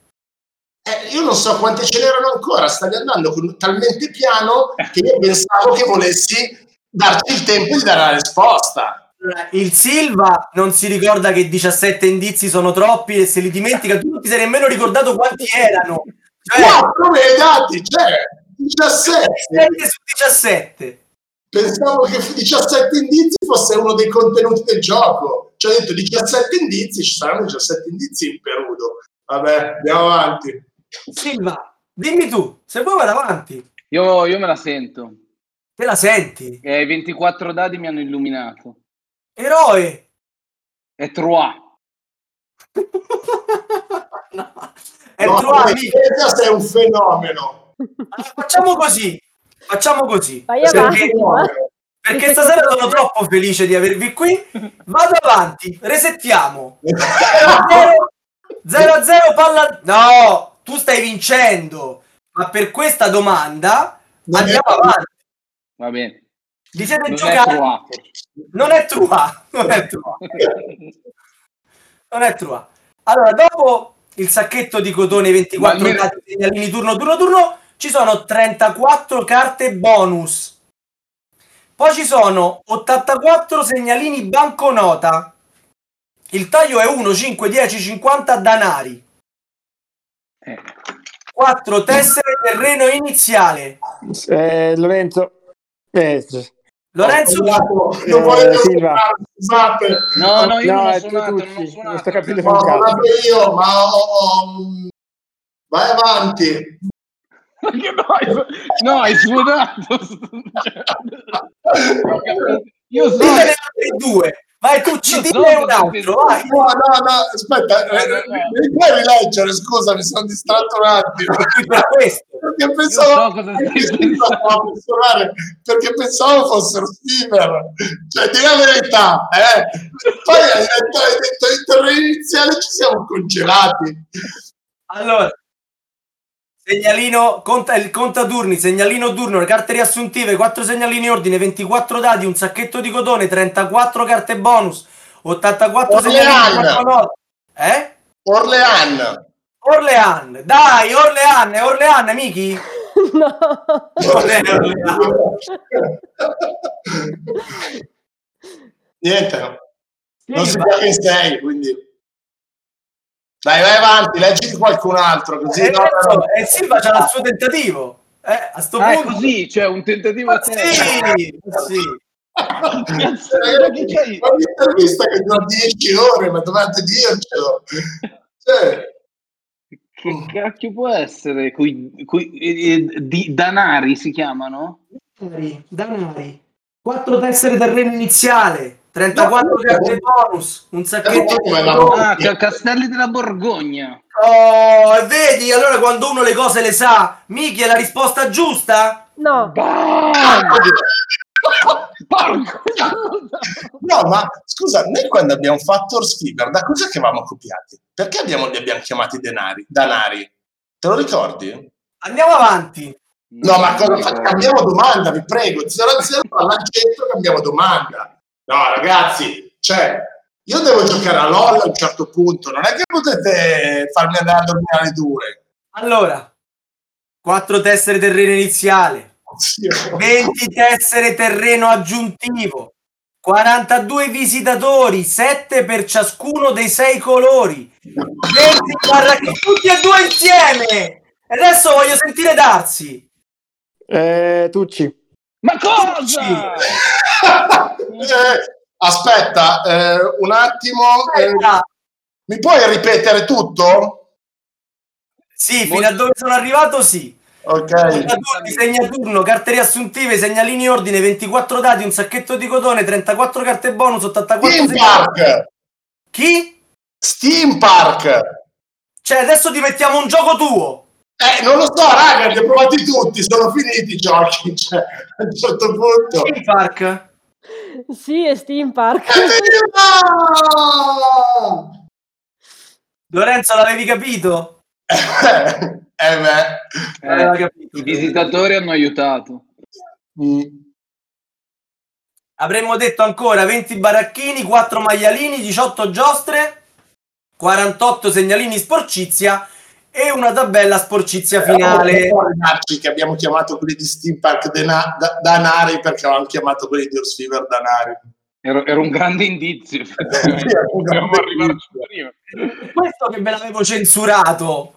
Eh, io non so quante ce n'erano ancora, stavi andando con- talmente piano che io pensavo che volessi darci il tempo di dare la risposta. Il Silva non si ricorda che 17 indizi sono troppi e se li dimentica tu non ti sei nemmeno ricordato quanti erano. Cioè, 4 me ne hai dati, cioè 17. 7 su 17. Pensavo che 17 indizi fosse uno dei contenuti del gioco. Ci ho detto 17 indizi, ci saranno 17 indizi in Perudo. Vabbè, andiamo avanti. Silva, dimmi tu, se vuoi vado avanti. Io, io me la sento. Te la senti? E i 24 dadi mi hanno illuminato. Eroe. È Trois. no. È No, difesa sei un fenomeno. Facciamo così. Facciamo così. Vai avanti, Perché, ma- fenomeno. perché stasera sono troppo felice di avervi qui. Vado avanti, resettiamo. 0 a 0 palla. No, tu stai vincendo. Ma per questa domanda Non andiamo avanti. Va bene. Vi siete Non è giocati. Trois. Non è trua. Non è trua. Non è trua. Allora, dopo il sacchetto di cotone 24 Ma almeno- dati segnalini turno turno turno, ci sono 34 carte bonus. Poi ci sono 84 segnalini banconota. Il taglio è 1, 5, 10, 50 danari. Eh, 4 tessere terreno iniziale. Eh, Lorenzo. Eh, Lorenzo, non voglio Eh, Silva. scusate. No, no, io No, non ho è suonato, non ho non suonato. sto capendo No, vabbè io, ma ho- vai avanti. No, hai, suonato. Ho capito. Io so ditene altri due. Vai tu, ci dille un altro, vai. No, no, no, aspetta, No, no, eh, no. mi puoi rileggere, scusa, mi sono distratto un attimo. Perché pensavo, so pensavo fossero- perché pensavo fossero Steamer. Cioè, di la verità, eh. Poi hai detto, hai detto in terreno iniziale ci siamo congelati. Allora, segnalino, conta, il contaturni, segnalino turno, le carte riassuntive, 4 segnalini ordine, 24 dadi, un sacchetto di cotone, 34 carte bonus, 84 Orlean. segnalini 4 note. Eh? Orlean. Orlean, dai, Orlean, è Orlean, Miki? no. Niente, non si sa che sei, quindi... Dai, vai avanti, leggi di qualcun altro, così... Eh, no, no, no. e Silva c'ha il suo tentativo. Eh, a sto Ah, è punto. così, cioè un tentativo a Ma te. sì, sì. Cazzo, Ragazzi, che c'hai? Ho un'intervista che dura 10 ore, ma dovete dircelo. Cioè, Che cacchio può essere? Coi, coi- eh, eh, di, danari si chiamano? Danari, Danari. 4 tessere terreno iniziale, 34 No, carte bonus, un sacchetto di. Ah, Ca- Castelli della Borgogna. Oh, e vedi, allora quando uno le cose le sa, Miki è la risposta giusta? No, no, ma scusa, noi quando abbiamo fatto Horse Fever, da cosa che avevamo copiati? Perché abbiamo, li abbiamo chiamati denari? Danari? Te lo ricordi? Andiamo avanti. No, ma cosa cambiamo domanda, vi prego. 0-0 all'ancetto, cambiamo domanda. No, ragazzi, cioè, io devo giocare a LOL a un certo punto, non è che potete farmi andare a dormire alle due. Allora, 4 tessere terreno iniziale, Oddio. 20 tessere terreno aggiuntivo, 42 visitatori, 7 per ciascuno dei 6 colori, 20 barracchi, tutti e due insieme! E adesso voglio sentire Darsi. Eh, Tucci. Ma cosa? Eh, aspetta, eh, un attimo. eh, Aspetta. mi puoi ripetere tutto? Sì, fino a dove sono arrivato sì. Ok. Contaturni, segnaturno, carte riassuntive, segnalini ordine, 24 dati, un sacchetto di cotone, 34 carte bonus, 84 Steam. Park. Chi? Steam Park. Cioè, adesso ti mettiamo un gioco tuo. Eh, non lo so, raga, li ho provati tutti, sono finiti i giochi. Cioè, a un certo punto. Steam Park. Sì, è Steam Park. Ah! Lorenzo, l'avevi capito? eh beh. L'aveva capito. I visitatori hanno aiutato. Mm. Avremmo detto ancora 20 baracchini, 4 maialini, 18 giostre, 48 segnalini sporcizia e una tabella sporcizia finale. Ricordarci che abbiamo chiamato quelli di Steam Park dena- da- danari perché avevamo chiamato quelli di Horse Fever danari. Era, era un grande indizio. Questo che me l'avevo censurato.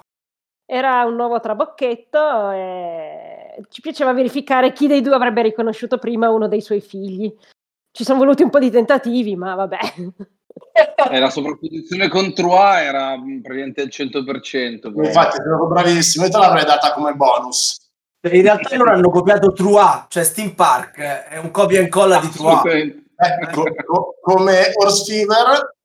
Era un nuovo trabocchetto e ci piaceva verificare chi dei due avrebbe riconosciuto prima uno dei suoi figli. Ci sono voluti un po' di tentativi, ma vabbè. E la sovrapposizione con Trois era mm, praticamente il 100%. però. Infatti, sono bravissimo, io te l'avrei data come bonus. In realtà loro hanno copiato Trois, cioè Steam Park, è un copia e incolla di Trois. Assolutamente. Eh, co- co- come Horse Fever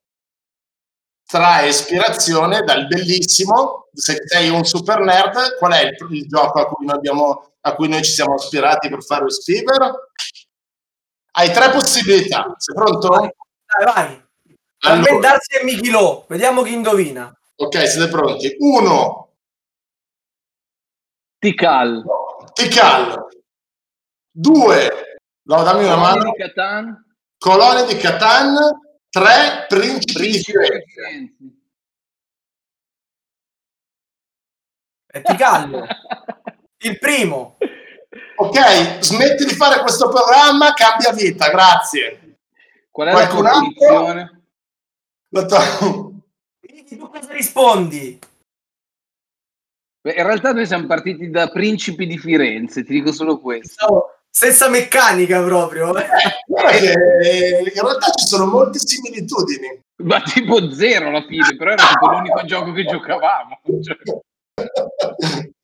trae ispirazione dal bellissimo, se sei un super nerd, qual è il, il gioco a cui, noi abbiamo, a cui noi ci siamo ispirati per fare Horse Fever? Hai tre possibilità, sei pronto? Vai, vai. A Allora, Darsi e Michilo, vediamo chi indovina. ok, siete pronti? Uno, Tikal. Tikal. Due, no, dammi una Colonie mano. di Catan. Colonie di Catan. Tre, Principi di Firenze. Firenze. E ti calmo. Il primo. Ok, smetti di fare questo programma, cambia vita, grazie. Qual è la Qualcun altro? Dottor- Miki, tu cosa rispondi? Beh, In realtà noi siamo partiti da Principi di Firenze, ti dico solo questo. Stavo- Stessa meccanica proprio. eh. Che in realtà ci sono molte similitudini. Ma tipo zero alla fine, però era tipo l'unico gioco che giocavamo.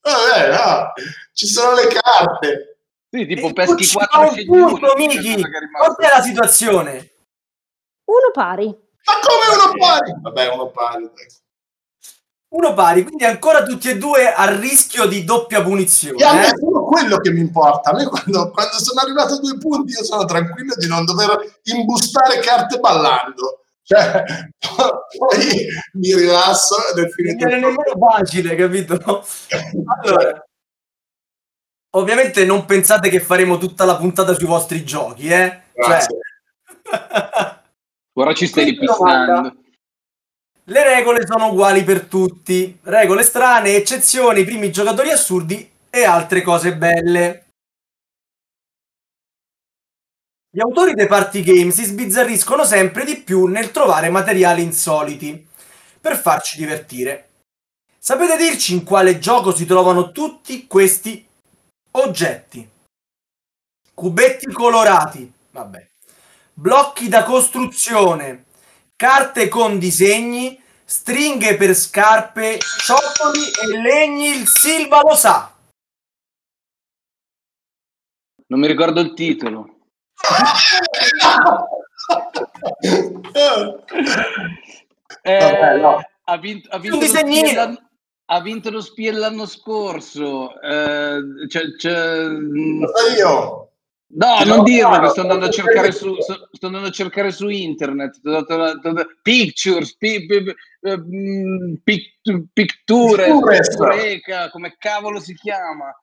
Vabbè, no, ci sono le carte. sì, tipo E peschi tu ci 4 fai scegli un uno, punto, Miki. Qual è la situazione? Uno pari. Ma come uno pari? Vabbè, uno pari. dai. Uno pari, quindi ancora tutti e due a rischio di doppia punizione. E a me eh? è solo quello che mi importa. A me quando, quando sono arrivato a due punti io sono tranquillo di non dover imbustare carte ballando. Cioè, poi mi rilasso ed è Non finito. è nemmeno facile, capito? Allora, ovviamente non pensate che faremo tutta la puntata sui vostri giochi, eh? Grazie. Cioè... Ora ci stai ripissando. Le regole sono uguali per tutti, regole strane, eccezioni, primi giocatori assurdi e altre cose belle. Gli autori dei party game si sbizzarriscono sempre di più nel trovare materiali insoliti per farci divertire. Sapete dirci in quale gioco si trovano tutti questi oggetti? Cubetti colorati, vabbè. Blocchi da costruzione, carte con disegni, stringhe per scarpe, ciottoli e legni, il Silva lo sa. Non mi ricordo il titolo. Eh, Vabbè, no. ha, vinto, ha, vinto Un lo disegnino. Spiel l'anno- ha vinto lo Spiel l'anno scorso. Eh, c'è- c'è- Lo so io. No, Ti non do- dirlo, no, che sto andando a no, cercare no. su, sto, sto andando a cercare su internet. Pictures, pi- pi- eh, mm, pic- picture. Eureka, come cavolo si chiama?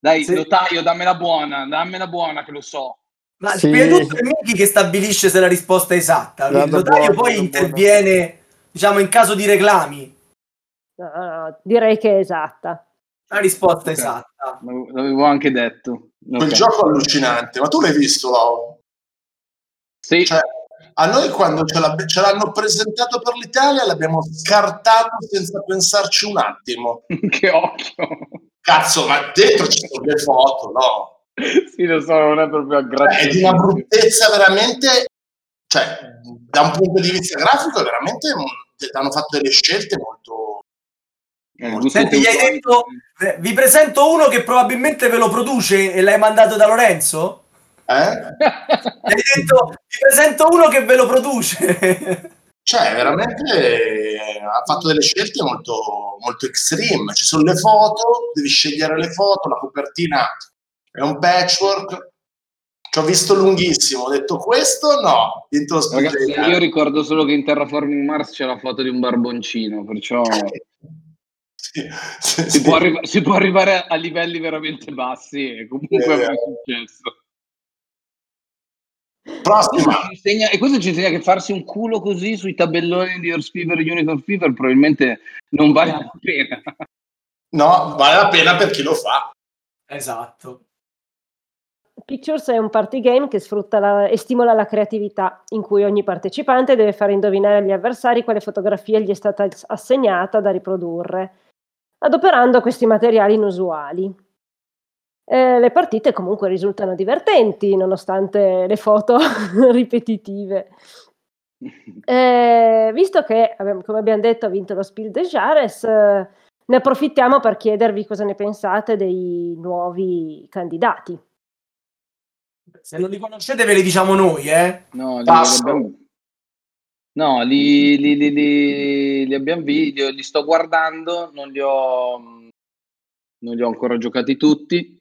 Dai, Sì. notaio, dammela buona, dammela buona che lo so. Ma Sì. prima di tutto è Miki che stabilisce se la risposta è esatta. Il notaio buono, poi interviene, diciamo, in caso di reclami. No, no, no, direi che è esatta. La risposta è Ok. esatta. L'avevo anche detto. Quel gioco allucinante. Ma tu l'hai visto, Lau? Sì, Cioè, a noi quando ce, l'abbi- ce l'hanno presentato per l'Italia l'abbiamo scartato senza pensarci un attimo. che occhio. Cazzo, ma dentro ci sono le foto, no? sì, lo so, non è proprio È di una bruttezza veramente, cioè, da un punto di vista grafico, è veramente hanno fatto delle scelte molto... Eh, Senti, gli hai detto, eh, vi presento uno che probabilmente ve lo produce e l'hai mandato da Lorenzo? Eh? Gli hai detto, vi presento uno che ve lo produce. Cioè, veramente eh, ha fatto delle scelte molto, molto extreme. Ci sono le foto, devi scegliere le foto, la copertina è un patchwork. Ci ho visto lunghissimo, ho detto questo no, Ragazzi, io ricordo solo che in Terraforming Mars c'è la foto di un barboncino, perciò Sì, sì, si può, arri- si può arrivare a livelli veramente bassi e comunque Eh. è successo. Prossima. Ci insegna- e questo ci insegna che farsi un culo così sui tabelloni di Earth Fever e Unicorn Fever probabilmente non vale la pena. No, vale la pena per chi lo fa. esatto. Pictures è un party game che sfrutta la- e stimola la creatività, in cui ogni partecipante deve fare indovinare agli avversari quale fotografia gli è stata ass- assegnata da riprodurre, adoperando questi materiali inusuali. Eh, le partite comunque risultano divertenti, nonostante le foto ripetitive. Eh, visto che, come abbiamo detto, ha vinto lo Spiel de Jares, eh, ne approfittiamo per chiedervi cosa ne pensate dei nuovi candidati. Se non li conoscete ve li diciamo noi, eh. No, li abbiamo, no, li, li, li, li- abbiamo vi- li, sto guardando, non li ho, non li ho ancora giocati tutti.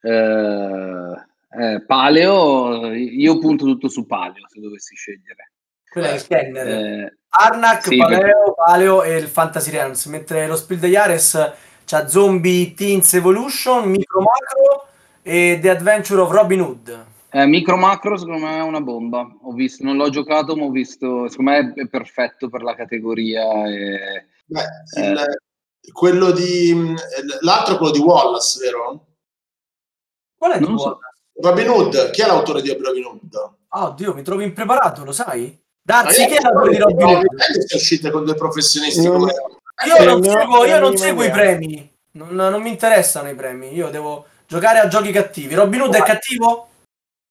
Eh, eh, Paleo, io punto tutto su Paleo se dovessi scegliere. Quello è il scanner. Eh, Arnak, sì, Paleo, Paleo e il Fantasy Realms, mentre lo Spiel de Jares c'ha Zombie Teens Evolution, Micro Macro e The Adventure of Robin Hood. Eh, Micro Macro secondo me è una bomba. Ho visto, non l'ho giocato, ma ho visto, secondo me è perfetto per la categoria. E, Beh, il- quello di l'altro è quello di Wallace, vero? Qual è il Non tuo? so. Robin Hood, chi è l'autore di Robin Hood? Ah, oddio, mi trovi impreparato, lo sai? Darsi, Ma chi è l'autore di Robin Hood? Sono uscite con due professionisti come Io non Eh, no, seguo, io non seguo i premi. Non, non mi interessano i premi. Io devo giocare a giochi cattivi. Robin Hood è cattivo?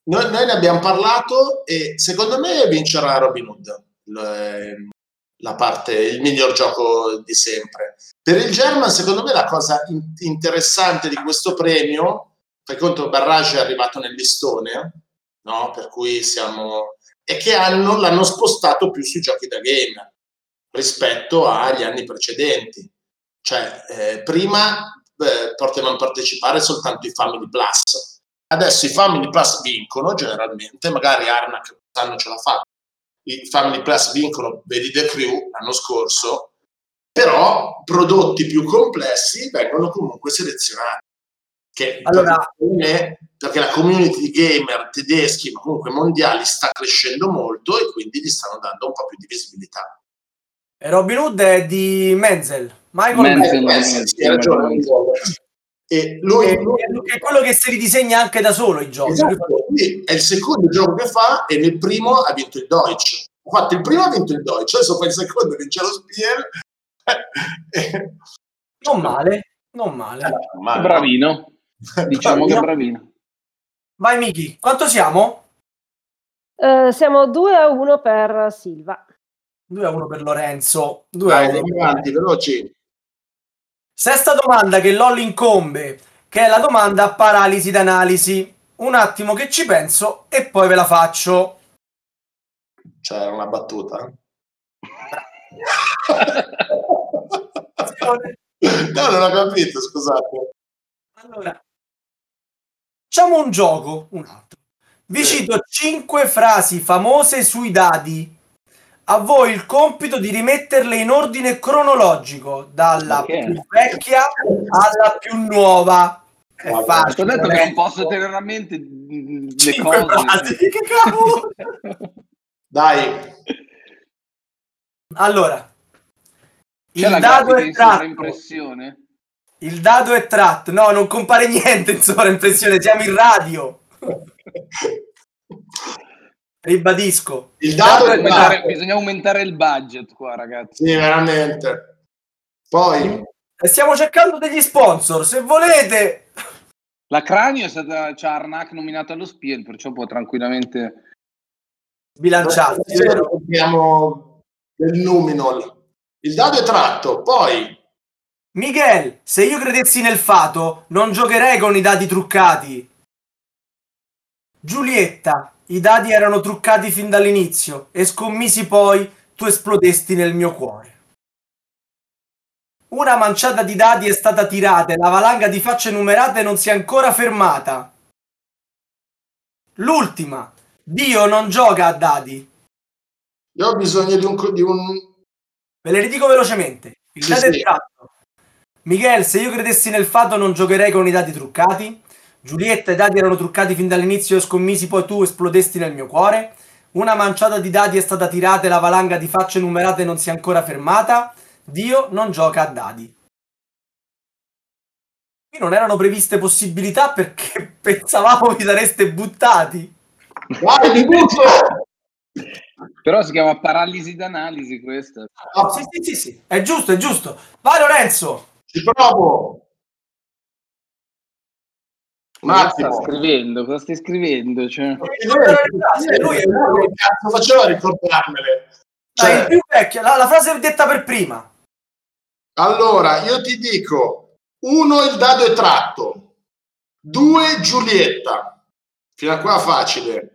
Noi, noi ne abbiamo parlato e secondo me vincerà Robin Hood, l- la parte, il miglior gioco di sempre. Per il German, secondo me, la cosa in- interessante di questo premio, fai conto, Barrage è arrivato nel no? per cui siamo e che hanno, l'hanno spostato più sui giochi da game rispetto agli anni precedenti. Cioè, eh, prima eh, potevano partecipare soltanto i Family Plus. Adesso i Family Plus vincono generalmente, magari Arnak quest'anno ce l'ha fatta. I Family Plus vincono, vedi The Crew l'anno scorso, però prodotti più complessi vengono comunque selezionati. Che allora, me, perché la community di gamer tedeschi, ma comunque mondiali, sta crescendo molto e quindi gli stanno dando un po' più di visibilità. Robin Hood è di Menzel. Michael Menzel, Menzel, sì, ragione. E lui, è, lui, è quello che si ridisegna anche da solo i giochi. Esatto, è il secondo gioco che fa e nel primo ha vinto il Deutsch. Ha fatto il primo ha vinto il Deutsch, adesso fa il secondo vince lo Spiel. non male, non male. Eh, male bravino. Diciamo che bravino. Vai Miki, quanto siamo? Uh, siamo 2 a 1 per Silva. 2 a 1 per Lorenzo. 2 Dai, a 1 avanti, veloci. Sesta domanda che LOL incombe, che è la domanda paralisi d'analisi. Un attimo che ci penso e poi ve la faccio. C'era una battuta? no, non ho capito, scusate. Allora, facciamo un gioco, un altro. Vi sì. cito cinque frasi famose sui dadi a voi il compito di rimetterle in ordine cronologico, dalla okay. più vecchia alla più nuova. È Vabbè, facile. Ho detto che non posso tenere a mente le cose. Frasi, che cavolo! Dai. Allora, C'è il dado è tratto. Il dado è tratto. No, non compare niente in sovraimpressione, siamo in radio. Ribadisco. Il dato è aumentare, bisogna aumentare il budget qua, ragazzi. Sì, veramente. Poi e stiamo cercando degli sponsor, se volete. La Cranio è stata c'ha Arnac nominata allo Spiel, perciò può tranquillamente bilanciarsi. Abbiamo del Numinol. Il dado è tratto, poi Miguel, se io credessi nel fato, non giocherei con i dati truccati. Giulietta, i dadi erano truccati fin dall'inizio e scommisi poi tu esplodesti nel mio cuore. Una manciata di dadi è stata tirata e la valanga di facce numerate non si è ancora fermata. L'ultima. Dio non gioca a dadi. Io ho bisogno di un... Di un... Ve le ridico velocemente. Il sì, dado sì. è tratto. Miguel, se io credessi nel fatto non giocherei con i dati truccati. Giulietta, i dadi erano truccati fin dall'inizio e scommisi, poi tu esplodesti nel mio cuore. Una manciata di dadi è stata tirata e la valanga di facce numerate non si è ancora fermata. Dio non gioca a dadi. Qui non erano previste possibilità perché pensavamo vi sareste buttati. Guarda, mi butto! Però si chiama paralisi d'analisi questa. Oh, sì, sì, sì, sì, è giusto, è giusto. Vai Lorenzo! Ci provo! Attimo. Sta scrivendo, cosa stai scrivendo? Cioè... Lui è lui, cazzo faceva a ricordarmele. Cioè... Dai, più vecchia, la, la frase detta per prima. Allora, io ti dico, uno il dado è tratto, due Giulietta, fino a qua facile.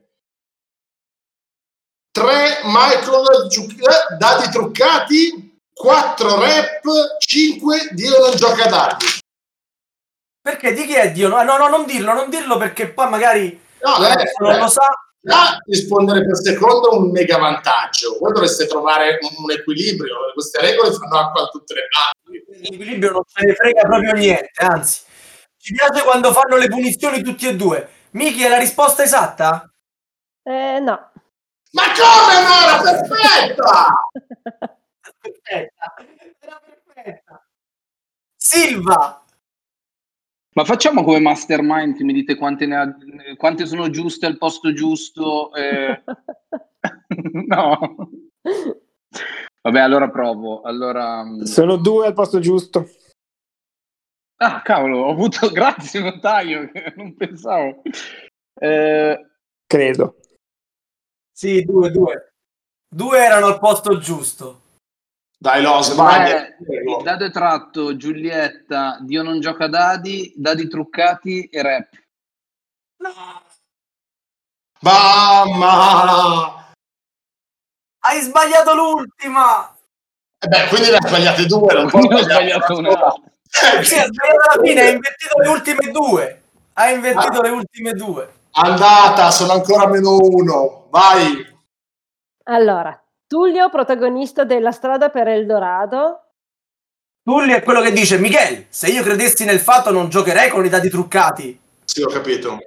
Tre Michael eh, dadi truccati, quattro rap, cinque Dio non gioca dadi. Perché di chi è Dio? No, no, non dirlo, non dirlo perché poi magari no, eh, non eh, lo sa. Già rispondere per secondo è un mega vantaggio. Voi dovreste trovare un, un equilibrio. Queste regole fanno acqua a tutte le parti. L'equilibrio non ce ne frega proprio niente, anzi. Ci piace quando fanno le punizioni tutti e due. Miki, è la risposta esatta? Eh, no. Ma come no? Era perfetta! perfetta. Era perfetta. Silva, ma facciamo come mastermind che mi dite quante, ne ha, quante sono giuste al posto giusto? Eh... no. Vabbè, allora provo. Allora... Mm. Sono due al posto giusto. Ah, cavolo, ho avuto... Grazie, notaio, non pensavo. Eh... Credo. Sì, due, due. Due erano al posto giusto. Dai, lo sbaglia. Eh, il dado è tratto, Giulietta, Dio non gioca dadi, dadi truccati e rap. No. Mamma! Hai sbagliato l'ultima! Eh beh, quindi ne ha sbagliate due, non sbagliare sbagliato una. Eh, Sì, ha sbagliato alla fine, hai invertito le ultime due. Hai invertito Ah. le ultime due. Andata, sono ancora meno uno. Vai. Allora, Tullio, protagonista della strada per Eldorado. Tullio è quello che dice, Michele, se io credessi nel fatto non giocherei con i dati truccati. Sì, ho capito.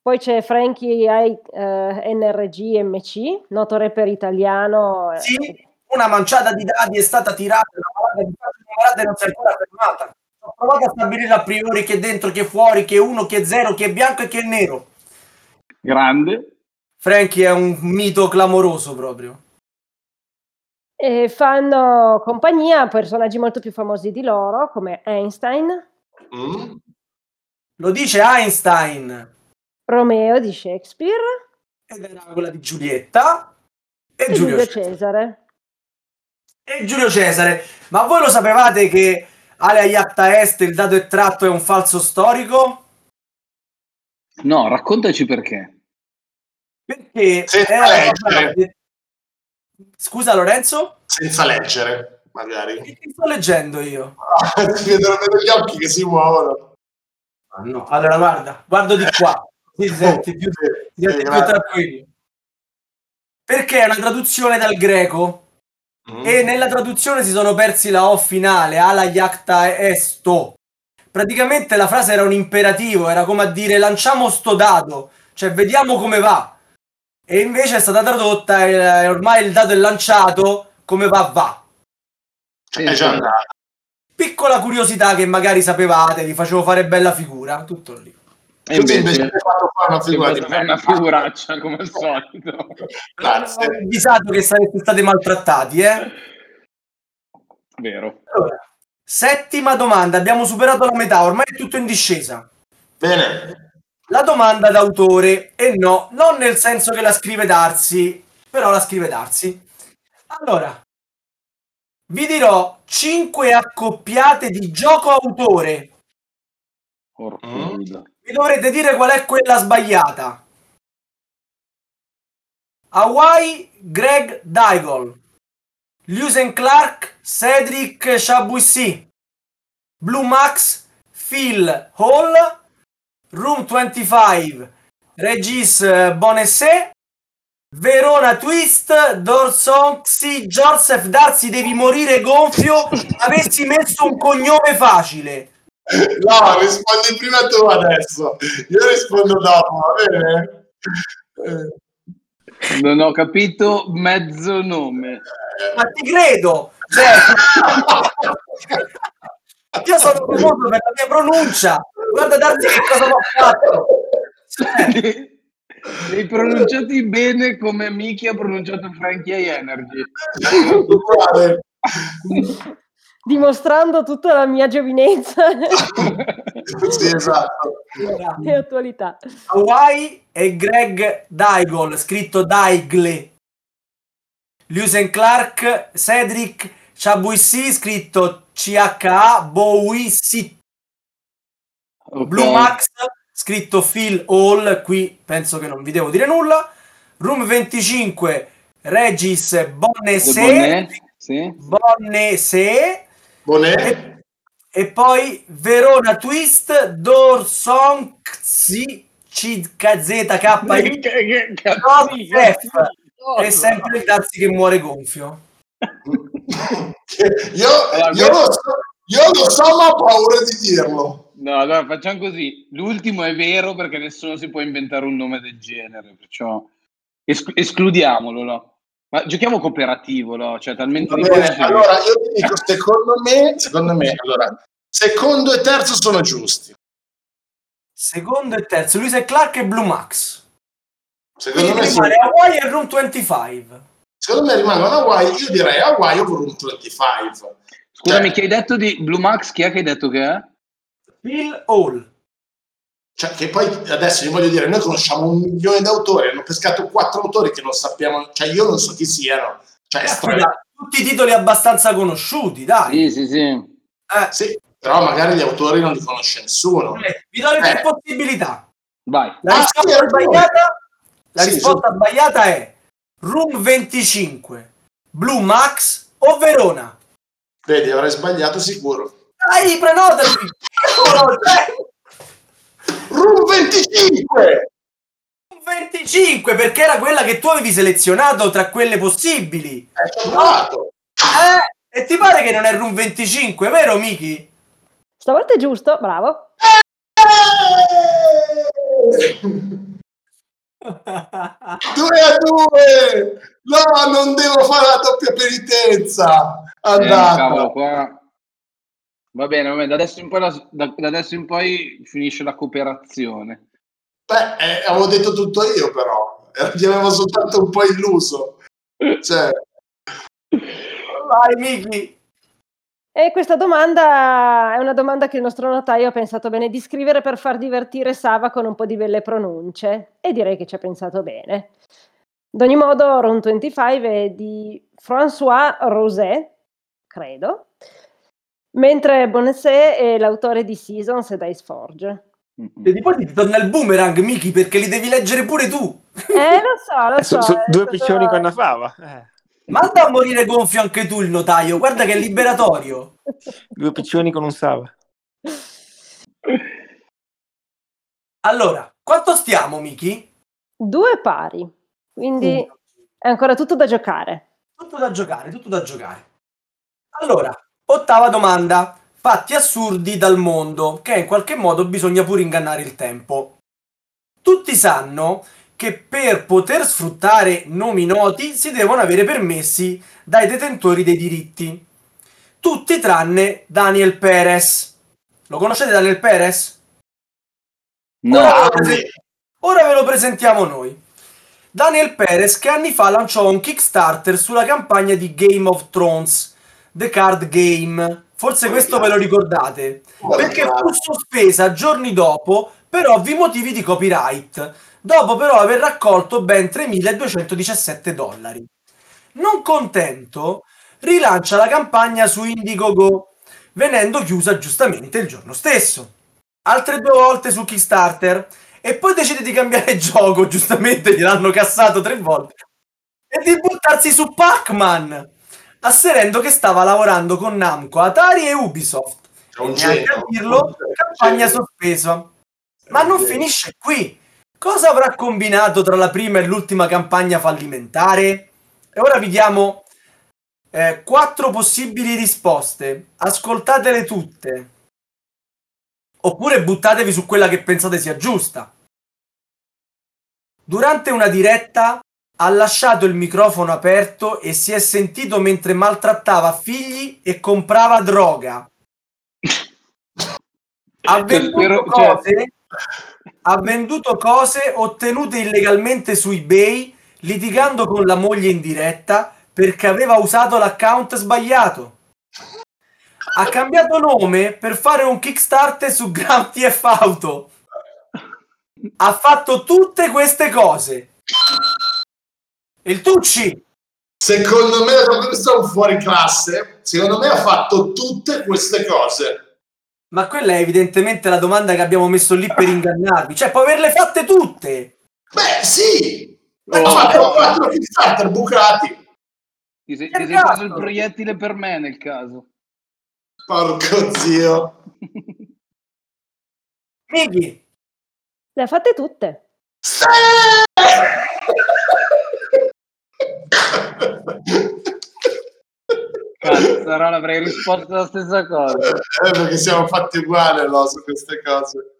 Poi c'è Frankie I, eh, NRG MC, noto rapper italiano. eh, Sì, una manciata di dadi è stata tirata, una parata di e non si è ancora fermata. Ho provato a stabilire a priori chi è dentro, chi è fuori, chi è uno, chi è zero, chi è bianco e chi è nero. Grande. Frankie è un mito clamoroso proprio. E fanno compagnia a personaggi molto più famosi di loro, come Einstein, Mm? Lo dice Einstein Romeo di Shakespeare ed era quella di Giulietta e e Giulio Giulio Cesare. Cesare. E Giulio Cesare. Ma voi lo sapevate che Ale Iacta Est il dato estratto è un falso storico? No, raccontaci perché. Perché Senza era- leggere. Scusa Lorenzo? Senza leggere, magari. Che sto leggendo io? Ti vedono vedo gli occhi che si muovono. Ah, no. Allora guarda, guardo di qua. Ti senti più, ti senti più tranquillo. Perché è una traduzione dal greco Mm. e nella traduzione si sono persi la O finale, ala iacta esto. Praticamente la frase era un imperativo, era come a dire lanciamo sto dado, cioè vediamo come va. E invece è stata tradotta e ormai il dato è lanciato, come va va. Cioè, è già andato. Piccola curiosità che magari sapevate, vi facevo fare bella figura, tutto lì. E invece, invece hai fatto fare una figura ho di una figuraccia come al solito. Ho Grazie. avvisato che sareste stati maltrattati, eh? Vero. Allora, settima domanda, abbiamo superato la metà, ormai è tutto in discesa. Bene. La domanda d'autore, e no, non nel senso che la scrive Darsi, però la scrive Darsi. Allora, vi dirò 5 accoppiate di gioco autore. Mm. Mi dovrete dire qual è quella sbagliata. Hawaii, Greg Daigle. Lewis Clark, Cedric Chabuissi. Blue Max, Phil Hall. Room 25, Regis eh, Bonessé. Verona Twist, Dorsonxi, Joseph Darsi, devi morire gonfio. Avessi messo un cognome facile. No, rispondi prima tu adesso. Io rispondo dopo, va bene? Eh, Non ho capito mezzo nome. Ma ti credo! Cioè, io sono famoso per la mia pronuncia. Guarda darti che cosa ho fatto. Cioè, Li hai pronunciati bene come Miki ha pronunciato Frankie Energy. uguale. Dimostrando tutta la mia giovinezza sì, esatto. e attualità. Hawaii e Greg Daigle, scritto Daigle. Lewis and Clark, Cedric Chabuissi, scritto CHA Bowissi. Ok. Blue Max, scritto Phil Hall, qui penso che non vi devo dire nulla. Room 25, Regis Bonnese. Bonnet, sì. Bonnese. E poi Verona Twist, Dorsonxi, CKZKI. No, È sempre il Darsi che muore gonfio. Io, Allora, io, lo so, io lo so, ma ho paura di dirlo. No, allora facciamo così. L'ultimo è vero perché nessuno si può inventare un nome del genere, perciò esc- escludiamolo. no? Ma giochiamo cooperativo, no? Cioè, talmente allora io ti dico, secondo me, secondo me, allora, secondo e terzo sono giusti. Secondo e terzo, Luisa e Clark e Blue Max. Secondo Quindi me, sì. rimane Hawaii e Room 25. Secondo me rimangono Hawaii, io direi Hawaii o Room 25. Scusami, Cioè- chi hai detto di Blue Max? Chi è che hai detto che è? Phil Hall. Cioè, che poi adesso io voglio dire, noi conosciamo un milione di autori, hanno pescato quattro autori che non sappiamo, cioè io non so chi siano. Cioè, è strano. Caspita, tutti i titoli abbastanza conosciuti, dai. Sì, sì, sì. Eh, Sì, però magari gli autori non li conosce nessuno. eh, vi do le tre Eh. possibilità. Vai. La Ah, risposta sì, sbagliata, la Sì, risposta sbagliata è Room 25, Blue Max o Verona? Vedi, avrei sbagliato sicuro. Dai, prenotati! Room 25! 25 perché era quella che tu avevi selezionato tra quelle possibili. È provato. Eh, e ti pare che non è Room 25, vero Miki? Stavolta è giusto, bravo. Due a due! No, non devo fare la doppia penitenza. Eh, Andata. cavolo, qua... Va bene, va bene. Da adesso in poi, la- da- da adesso in poi finisce la cooperazione. Beh, eh, avevo detto tutto io però. Eh, Ti avevo soltanto un po' illuso. Cioè, Vai Miki. E questa domanda è una domanda che il nostro notaio ha pensato bene di scrivere per far divertire Sava con un po' di belle pronunce e direi che ci ha pensato bene. Ad ogni modo, Round 25 è di François Roset, credo, mentre Bonnet è l'autore di Seasons e Dice Forge. E poi ti torna il boomerang, Miki, perché li devi leggere pure tu. Eh, lo so, lo Su- so. su- è due stato- piccioni con una fava. Eh, Manda a morire gonfio anche tu il notaio, guarda che è liberatorio. due piccioni con un sava. Allora, quanto stiamo, Miki? Due pari, quindi è ancora tutto da giocare. Tutto da giocare, tutto da giocare. Allora, ottava domanda. Fatti assurdi dal mondo, che in qualche modo bisogna pure ingannare il tempo. Tutti sanno che per poter sfruttare nomi noti si devono avere permessi dai detentori dei diritti. Tutti tranne Daniel Perez. Lo conoscete Daniel Perez? No, Ora, ve lo prese- ora ve lo presentiamo noi. Daniel Perez che anni fa lanciò un Kickstarter sulla campagna di Game of Thrones, The Card Game. Forse questo ve lo ricordate. Perché fu sospesa giorni dopo per ovvi motivi di copyright, dopo però aver raccolto ben 3.217 dollari. Non contento, rilancia la campagna su Indiegogo, venendo chiusa giustamente il giorno stesso. Altre due volte su Kickstarter e poi decide di cambiare gioco, giustamente gliel'hanno cassato tre volte, e di buttarsi su Pac-Man, asserendo che stava lavorando con Namco, Atari e Ubisoft. è un Neanche a genio. dirlo, campagna Genio. sospesa. Ma non finisce qui. Cosa avrà combinato tra la prima e l'ultima campagna fallimentare? E ora vi diamo eh, quattro possibili risposte. Ascoltatele tutte. Oppure buttatevi su quella che pensate sia giusta. Durante una diretta ha lasciato il microfono aperto e si è sentito mentre maltrattava figli e comprava droga. Ha venduto cioè- cose, ha venduto cose ottenute illegalmente su eBay litigando con la moglie in diretta perché aveva usato l'account sbagliato. Ha cambiato nome per fare un Kickstarter su Grand Theft Auto. Ha fatto tutte queste cose. Il Tucci Secondo me, un fuori classe. Secondo me ha fatto tutte queste cose. Ma quella è evidentemente la domanda che abbiamo messo lì per ingannarvi. Cioè, può averle fatte tutte. Beh, sì. Ma Oh. ha fatto quattro Kickstarter bucati. ti sei, ti sei preso il proiettile per me nel caso. Porco zio. Mighi, Le ha fatte tutte. Sì! Cazzarola, avrei risposto la stessa cosa. Eh, perché siamo fatti uguali no, su queste cose.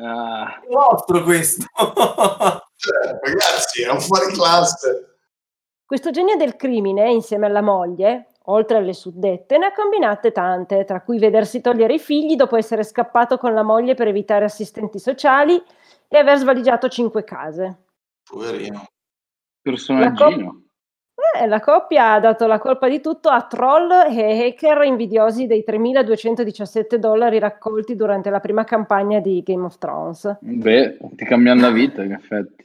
Ah, è vostro questo. Cioè, ragazzi, è un fuori classe. Questo genio del crimine, insieme alla moglie, oltre alle suddette, ne ha combinate tante, tra cui vedersi togliere i figli dopo essere scappato con la moglie per evitare assistenti sociali e aver svaligiato cinque case. Poverino. personaggino. Eh, la coppia ha dato la colpa di tutto a troll e hacker invidiosi dei 3.217 dollari raccolti durante la prima campagna di Game of Thrones. Beh, ti cambiano la vita, in effetti.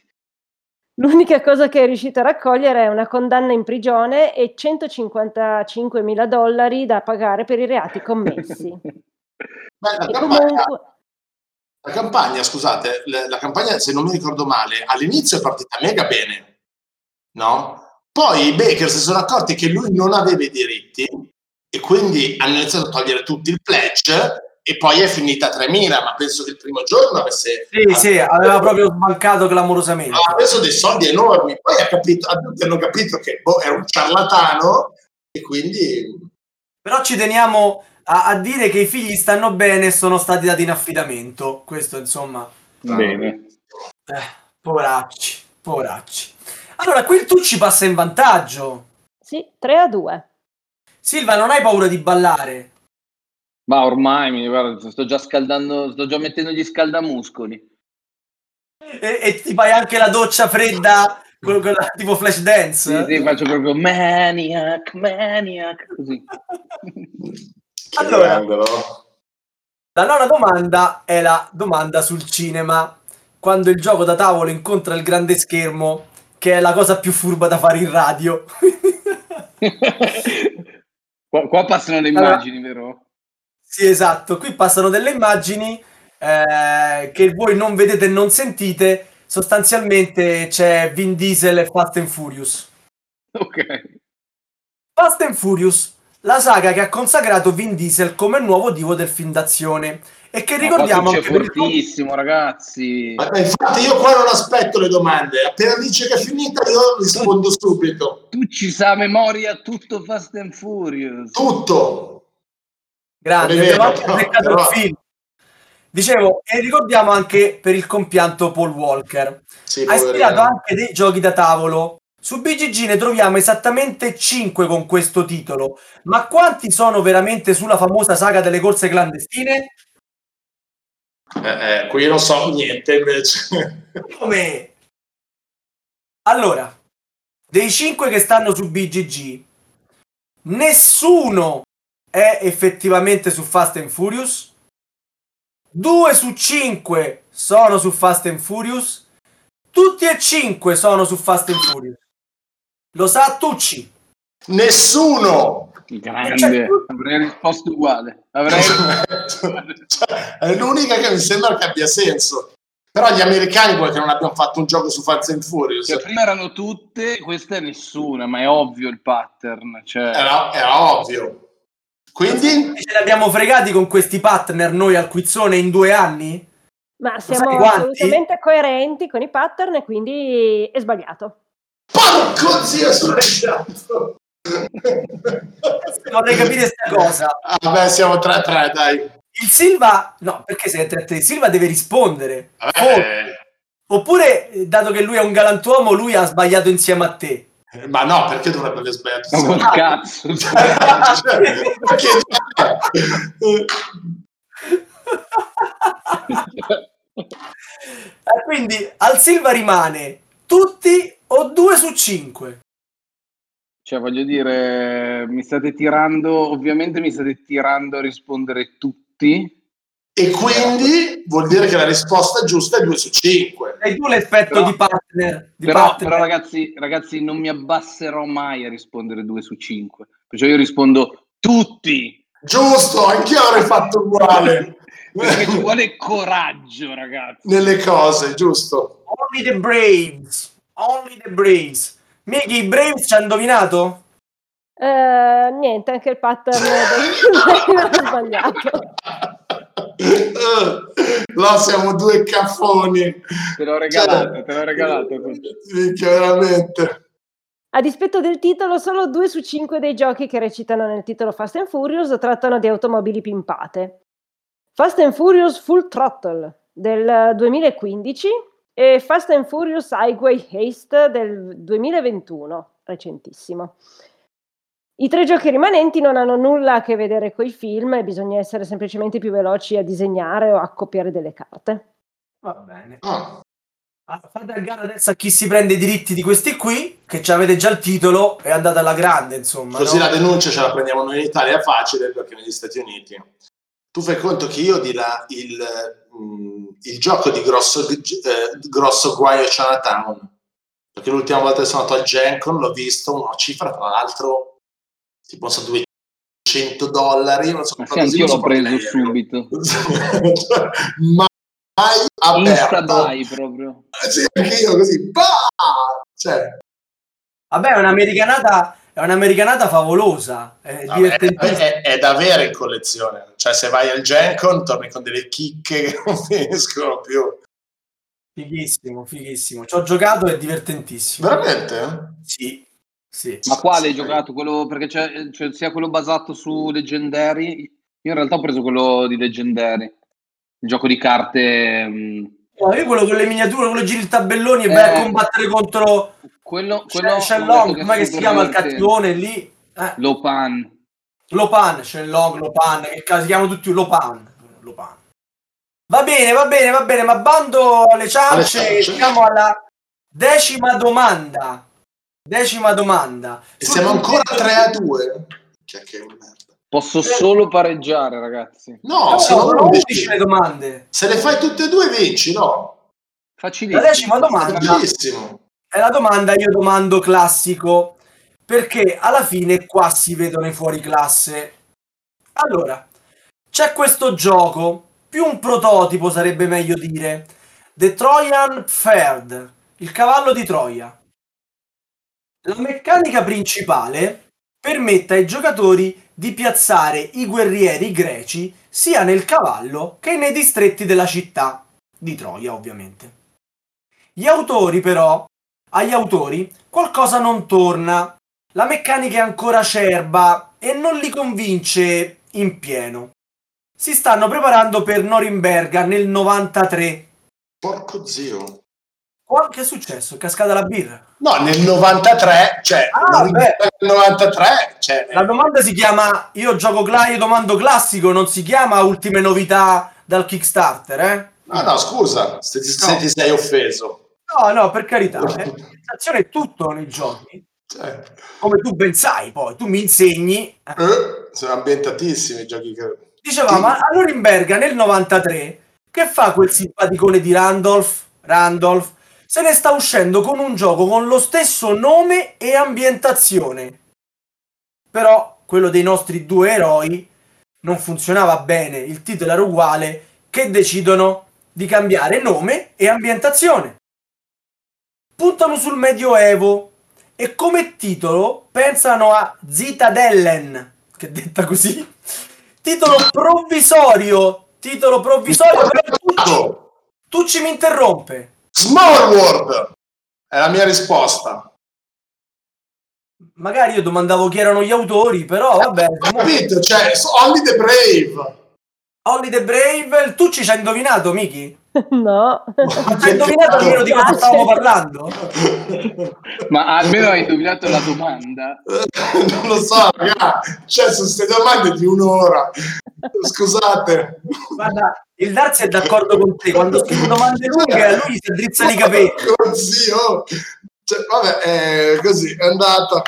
L'unica cosa che è riuscito a raccogliere è una condanna in prigione e 155.000 dollari da pagare per i reati commessi. Beh, la campagna, comunque, la campagna, scusate, la, la campagna, se non mi ricordo male, all'inizio è partita mega bene. no? Poi i Baker si sono accorti che lui non aveva i diritti e quindi hanno iniziato a togliere tutti il pledge e poi è finita a 3.000, ma penso che il primo giorno avesse... Sì, sì, aveva proprio sbancato clamorosamente. Ha preso dei soldi enormi, poi ha capito, hanno capito che boh, era un ciarlatano e quindi... Però ci teniamo a, a, dire che i figli stanno bene e sono stati dati in affidamento. Questo, insomma... Bene. Eh, poveracci, poveracci. Allora, qui il Tucci passa in vantaggio. Sì, 3 a 2. Silva, non hai paura di ballare? Ma ormai mi guarda, sto già scaldando, sto già mettendo gli scaldamuscoli. E, e ti fai anche la doccia fredda con, con la, tipo flash dance? Sì, sì, faccio proprio maniac, maniac, così. allora, la nona domanda è la domanda sul cinema. Quando il gioco da tavolo incontra il grande schermo, che è la cosa più furba da fare in radio. qua, qua, passano le immagini, allora, vero? Sì, esatto. Qui passano delle immagini eh, che voi non vedete e non sentite. Sostanzialmente c'è Vin Diesel e Fast and Furious. Ok. Fast and Furious, la saga che ha consacrato Vin Diesel come nuovo divo del film d'azione. E che ricordiamo... È fortissimo, ragazzi. Ma, infatti io qua non aspetto le domande. Appena dice che è finita io rispondo tu, subito. Tu ci sa a memoria tutto Fast and Furious. Tutto. Grande, vero, anche però, però... il film. Dicevo, e ricordiamo anche per il compianto Paul Walker. Sì, ha ispirato anche dei giochi da tavolo. Su BGG ne troviamo esattamente 5 con questo titolo, ma quanti sono veramente sulla famosa saga delle corse clandestine? Eh, eh, qui non so niente invece. Come? Allora, dei 5 che stanno su BGG, nessuno è effettivamente su Fast and Furious. 2 su 5 sono su Fast and Furious. Tutti e 5 sono su Fast and Furious. Lo sa Tucci? Nessuno! Grande, avrei risposto uguale. Avrei... cioè, è l'unica che mi sembra che abbia senso. Però gli americani vuoi che non abbiamo fatto un gioco su Fast and Furious? Cioè, prima erano tutte, questa è nessuna, ma è ovvio il pattern. Cioè... Era, era ovvio. Quindi? Ce li abbiamo fregati con questi partner noi al quizzone in due anni? Ma siamo assolutamente coerenti con i pattern e quindi è sbagliato. Porco zio, sono sbagliato! Vorrei capire questa cosa. Vabbè, siamo 3-3, dai. Il Silva, no, perché sei 3-3? Il Silva deve rispondere. Vabbè. Oppure, dato che lui è un galantuomo, lui ha sbagliato insieme a te. Eh, ma no, perché dovrebbe aver sbagliato? Ma col cazzo! Eh, quindi al Silva rimane tutti o due su cinque? Cioè, voglio dire, mi state tirando, ovviamente mi state tirando a rispondere tutti. E quindi vuol dire che la risposta giusta è 2 su 5. Sei tu l'effetto Però- di partner. Di Però, partner. però, ragazzi, ragazzi, non mi abbasserò mai a rispondere 2 su 5. Perciò io rispondo tutti. Giusto, anch'io avrei fatto uguale. Perché ci vuole coraggio, ragazzi. Nelle cose, giusto? Only the Braves. Only the Braves. Miki, i Braves ci ha indovinato? Eh, niente, anche il pattern del sbagliato. Là siamo due caffoni. Te l'ho regalato, Cioè, te l'ho regalato. minchia, veramente. A dispetto del titolo, solo due su cinque dei giochi che recitano nel titolo Fast and Furious trattano di automobili pimpate. Fast and Furious Full Throttle del 2015 e Fast and Furious Highway Haste del 2021, recentissimo. I tre giochi rimanenti non hanno nulla a che vedere con i film e bisogna essere semplicemente più veloci a disegnare o a copiare delle carte. Va bene. Ah, Ah, Fate a gara adesso a chi si prende i diritti di questi qui, che ci avete già il titolo, è andata alla grande, insomma. così no? la denuncia ce la prendiamo noi in Italia facile perché negli Stati Uniti. Tu fai conto che io di là il, mm, il gioco di grosso, eh, grosso guaio Chinatown, perché l'ultima volta che sono andato a Gencon l'ho visto, una cifra tra l'altro tipo so 200 dollari, non so Ma sì, così, l'ho preso subito. Mai aperto. buy proprio. Sì, anche io così, bah! Cioè, Vabbè, è un'americanata, è un'americanata favolosa. È Vabbè, è, è- è da avere in collezione. Cioè, se vai al Gen Con torni con delle chicche che non finiscono più. Fighissimo, fighissimo. Ci ho giocato, è divertentissimo. Veramente? Sì, sì. Ma quale hai Sì. giocato? Quello, perché c'è, c'è sia quello basato su Leggendary. Io in realtà ho preso quello di Leggendary, il gioco di carte. mh, No, io quello con le miniature, quello giri il tabelloni e Eh. vai a combattere contro Quello, quello Shenlong, ho detto come che si chiama il cattivone lì? Eh, Lopan. Lopan, Shenlong, Lopan, che si chiamano tutti Lopan. Lopan. Va bene, va bene, va bene, ma bando alle ciance, siamo alla decima domanda. Decima domanda. E siamo ancora 3 a 2? Che, che merda. Posso solo pareggiare, ragazzi. No, No, sono sono 11. 11 le domande. Se le fai tutte e due vinci, no? Facilissimo. La decima domanda. Bellissimo. È la domanda io domando classico, perché alla fine qua si vedono i fuori classe. Allora, c'è questo gioco, più un prototipo sarebbe meglio dire, The Trojan Pferd, il cavallo di Troia. La meccanica principale permette ai giocatori di piazzare i guerrieri greci sia nel cavallo che nei distretti della città di Troia, ovviamente. Gli autori però agli autori qualcosa non torna. La meccanica è ancora acerba e non li convince in pieno. Si stanno preparando per Norimberga nel 93. Porco zio. Oh, che è successo? È cascata la birra. No, nel 93, cioè, Ah, nel beh. 93, cioè, La domanda si chiama Io gioco cla- io domando classico, non si chiama ultime novità dal Kickstarter, eh? No, no, scusa, se ti, se No. ti sei offeso. No, no, per carità. eh. La sensazione è tutto nei giochi. Cioè, Come tu ben sai, poi tu mi insegni. eh. eh, sono ambientatissimi i giochi che... Dicevamo, a Norimberga nel 93, che fa quel simpaticone di Randolph? Randolph se ne sta uscendo con un gioco con lo stesso nome e ambientazione. Però quello dei nostri due eroi non funzionava bene, il titolo era uguale, che decidono di cambiare nome e ambientazione. Puntano sul Medioevo e come titolo pensano a Zitadellen, che detta così, titolo provvisorio, titolo provvisorio, però Tucci, Tucci mi interrompe. Small World è la mia risposta. Magari io domandavo chi erano gli autori, però vabbè. Ho capito, cioè, Only the Brave. Holly the Brave, Tucci ci ha indovinato, Miki? No. Ci ha indovinato almeno di cosa stavamo parlando? Ma almeno hai indovinato la domanda. non lo so, ragazzi. Cioè, sono queste domande di un'ora. Scusate. Guarda, il Darsi è d'accordo con te, quando scrive domande lunghe a lui si addrizzano i capelli. Porco zio. Cioè, vabbè, è così, è andata.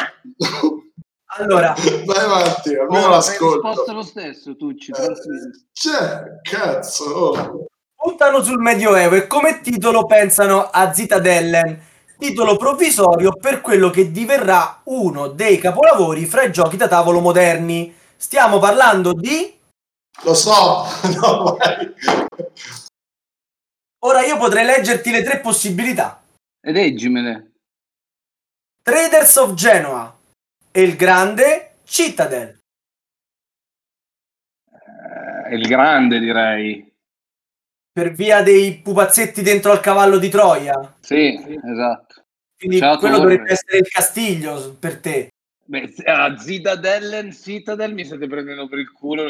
Allora, Vai avanti, almeno Oh, hai l'ascolto. risposto lo stesso, Tucci. tranquillo. Cioè, cazzo. oh. Puntano sul Medioevo e come titolo pensano a Zitadellen, titolo provvisorio per quello che diverrà uno dei capolavori fra i giochi da tavolo moderni. Stiamo parlando di... Lo so. No, vai. Ora io potrei leggerti le tre possibilità. Ed eggimene. Traders of Genoa e il grande Citadel. Eh, il grande, direi. Per via dei pupazzetti dentro al cavallo di Troia. Sì, esatto. Quindi Ciao, quello Torre. dovrebbe essere il Castiglio per te. Beh, a Zitadellen, Citadel mi state prendendo per il culo.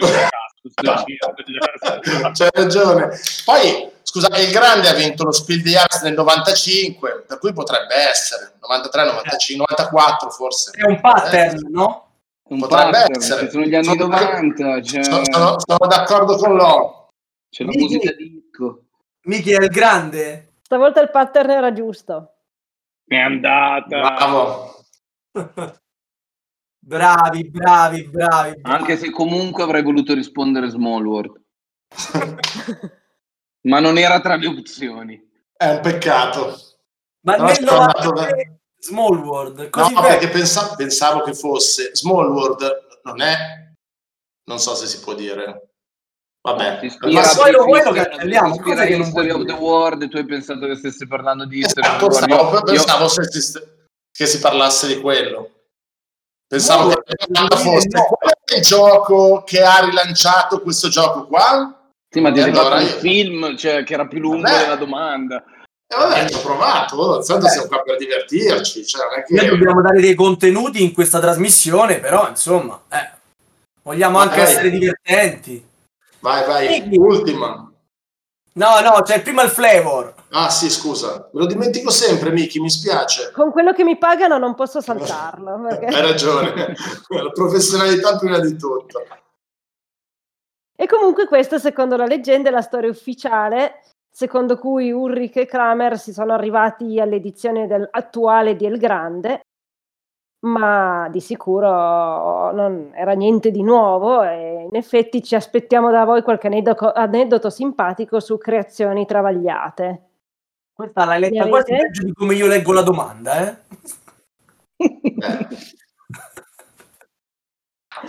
c'è ragione. Poi, scusa, il grande ha vinto lo Spiel di Arts nel 95, per cui potrebbe essere 93, 95, 94 forse. È un pattern, no? Un Potrebbe pattern, essere. sono gli anni Sono- 90, c'è, Sono, sono- sono d'accordo con loro. c'è la musica disco. Miki è il grande. Stavolta il pattern era giusto. È andata. Bravo. Bravi, bravi, bravi. bravi. Anche se comunque avrei voluto rispondere Small World. Ma non era tra le opzioni. È un peccato. Ma nel sono andato 93 Small World, No, così perché vecchio. pensa- pensavo che fosse Small World, non è, non so se si può dire. Vabbè, Si Ma ispira- poi lo vuoi lo si ispira- cancelliamo, si ispira cosa che non History vuoi of the. World e tu hai pensato che stessi parlando di History of the Esatto, World. stavo- Io- io- pensavo se esiste- che si parlasse di quello. Pensavo No, che fosse no. qual è il gioco che ha rilanciato questo gioco qua. Sì, ma ti sei allora fatto un io- film cioè, che era più lungo Vabbè. della domanda. E vabbè, ci ho provato, oh, tanto siamo qua per divertirci. Cioè, non è Noi che... dobbiamo dare dei contenuti in questa trasmissione, però insomma, eh, vogliamo anche Vai. essere divertenti. Vai, vai, Sì. ultima. No, no, c'è prima il flavor. Ah sì, scusa, me lo dimentico sempre, Miki, mi spiace. Con quello che mi pagano non posso saltarlo. perché- Hai ragione, la professionalità prima di tutto. E comunque questa, secondo la leggenda, è la storia ufficiale secondo cui Ulrich e Kramer si sono arrivati all'edizione del- attuale di El Grande, ma di sicuro non era niente di nuovo e in effetti ci aspettiamo da voi qualche aneddoto, aneddoto simpatico su creazioni travagliate. Questa l'hai letta quasi peggio di come io leggo la domanda, eh?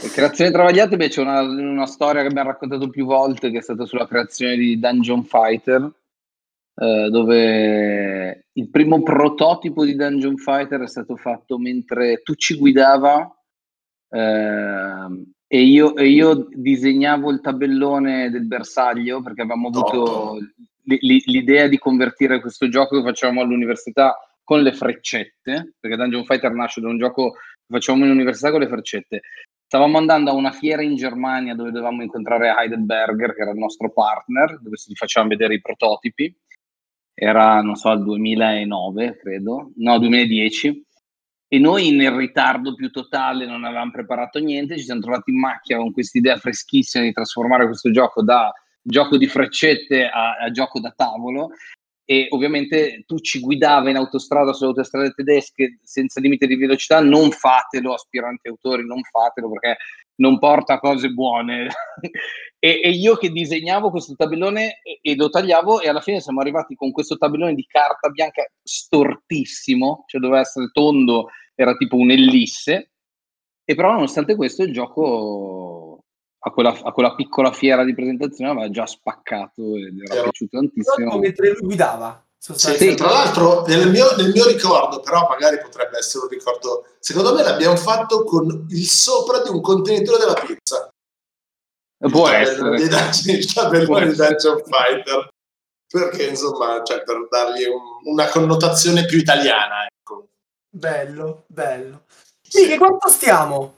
Eh, creazioni travagliate, beh, c'è una, una storia che abbiamo raccontato più volte, che è stata sulla creazione di Dungeon Fighter, eh, dove il primo prototipo di Dungeon Fighter è stato fatto mentre tu ci guidava ehm, e, io, e io disegnavo il tabellone del bersaglio, perché avevamo avuto l'idea di convertire questo gioco che facevamo all'università con le freccette, perché Dungeon Fighter nasce da un gioco che facevamo in università con le freccette. Stavamo andando a una fiera in Germania dove dovevamo incontrare Heidelberger, che era il nostro partner, dove si facevano vedere i prototipi. Era, non so, il 2009, credo, no, 2010. E noi nel ritardo più totale non avevamo preparato niente, ci siamo trovati in macchina con questa idea freschissima di trasformare questo gioco da gioco di freccette a, a gioco da tavolo e ovviamente tu ci guidava in autostrada sulle autostrade tedesche senza limite di velocità, non fatelo, aspiranti autori, non fatelo perché non porta cose buone. e, e io che disegnavo questo tabellone e, e lo tagliavo e alla fine siamo arrivati con questo tabellone di carta bianca stortissimo, cioè doveva essere tondo, era tipo un'ellisse, e però nonostante questo il gioco a quella, a quella piccola fiera di presentazione aveva già spaccato ed era Era- piaciuto tantissimo. mentre lui guidava. Sì, tra l'altro nel mio, nel mio ricordo, però magari potrebbe essere un ricordo, secondo me l'abbiamo fatto con il sopra di un contenitore della pizza. Può il essere. di Dungeon- il tabellone Può di essere. Dungeon Fighter. Perché insomma, cioè, per dargli un- una connotazione più italiana, ecco. Bello, bello. Sì. Miche, quanto stiamo?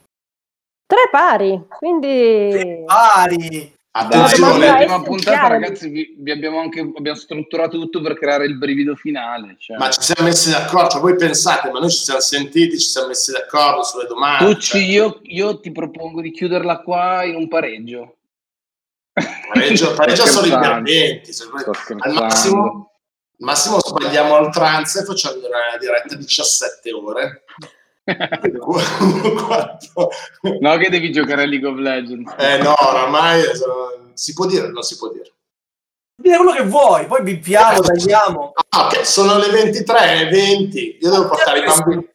Tre pari, quindi Pari. Dai, Attenzione, essenziale. puntata, ragazzi, vi, vi abbiamo anche abbiamo strutturato tutto per creare il brivido finale. Cioè. ma ci siamo messi d'accordo, cioè, voi pensate, ma noi ci siamo sentiti, ci siamo messi d'accordo sulle domande. Tucci, cioè, io, io ti propongo di chiuderla qua in un pareggio. pareggio, pareggio Sto sono i scherzando. perdenti. se voi- Sto al massimo, al massimo sbagliamo oltranza e facciamo una diretta di 17 ore. Quanto- no, che devi giocare a League of Legends. Eh no, oramai si può dire o non si può dire? Dire quello che vuoi, poi bippiamo, tagliamo. Ah, ok, sono le 23 e 20. Io devo portare i bambini.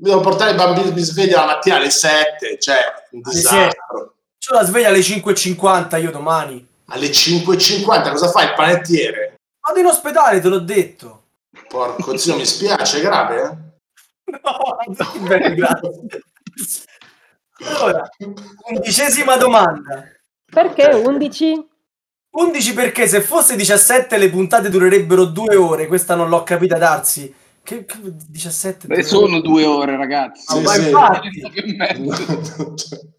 Devo portare i bambini di sveglia la mattina alle 7, cioè un disastro. C'ho la sveglia alle 5.50 io domani. Alle 5.50 cosa fai il panettiere? Vado in ospedale, te l'ho detto. Porco zio, mi spiace, è grave? eh? No, bene, grazie. Allora, undicesima domanda. perché Ok. 11? 11 perché se fosse 17 le puntate durerebbero due ore, questa non l'ho capita Darsi. Che, che 17 Beh, due sono ore? due ore, ragazzi. Sì, ma sì. infatti. Che mezzo.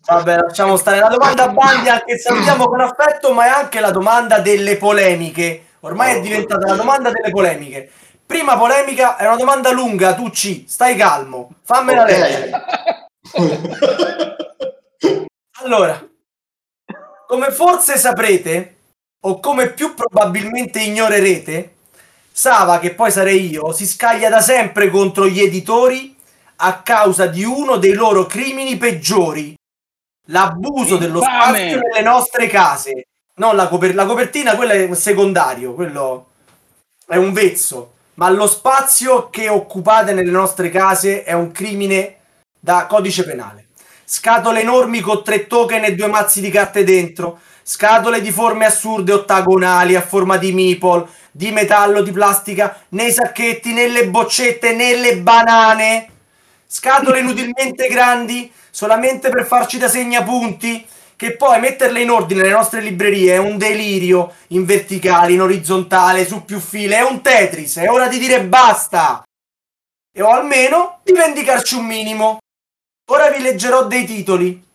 Vabbè, lasciamo stare la domanda a Bandi, anche salutiamo con affetto, ma è anche la domanda delle polemiche. Ormai è diventata la domanda delle polemiche. Prima polemica è una domanda lunga, tu ci, stai calmo, fammela Ok. leggere. Allora, come forse saprete, o come più probabilmente ignorerete, Sava, che poi sarei io, si scaglia da sempre contro gli editori a causa di uno dei loro crimini peggiori, l'abuso dello Infame! spazio nelle nostre case. Non la, coper- la copertina, quella è un secondario, quello è un vezzo, ma lo spazio che occupate nelle nostre case è un crimine da codice penale. Scatole enormi con tre token e due mazzi di carte dentro, scatole di forme assurde ottagonali a forma di meeple, di metallo, di plastica, nei sacchetti, nelle boccette, nelle banane, scatole inutilmente grandi, solamente per farci da segnapunti, che poi metterle in ordine nelle nostre librerie è un delirio, in verticale, in orizzontale, su più file, è un Tetris, è ora di dire basta! E o almeno di vendicarci un minimo. Ora vi leggerò dei titoli.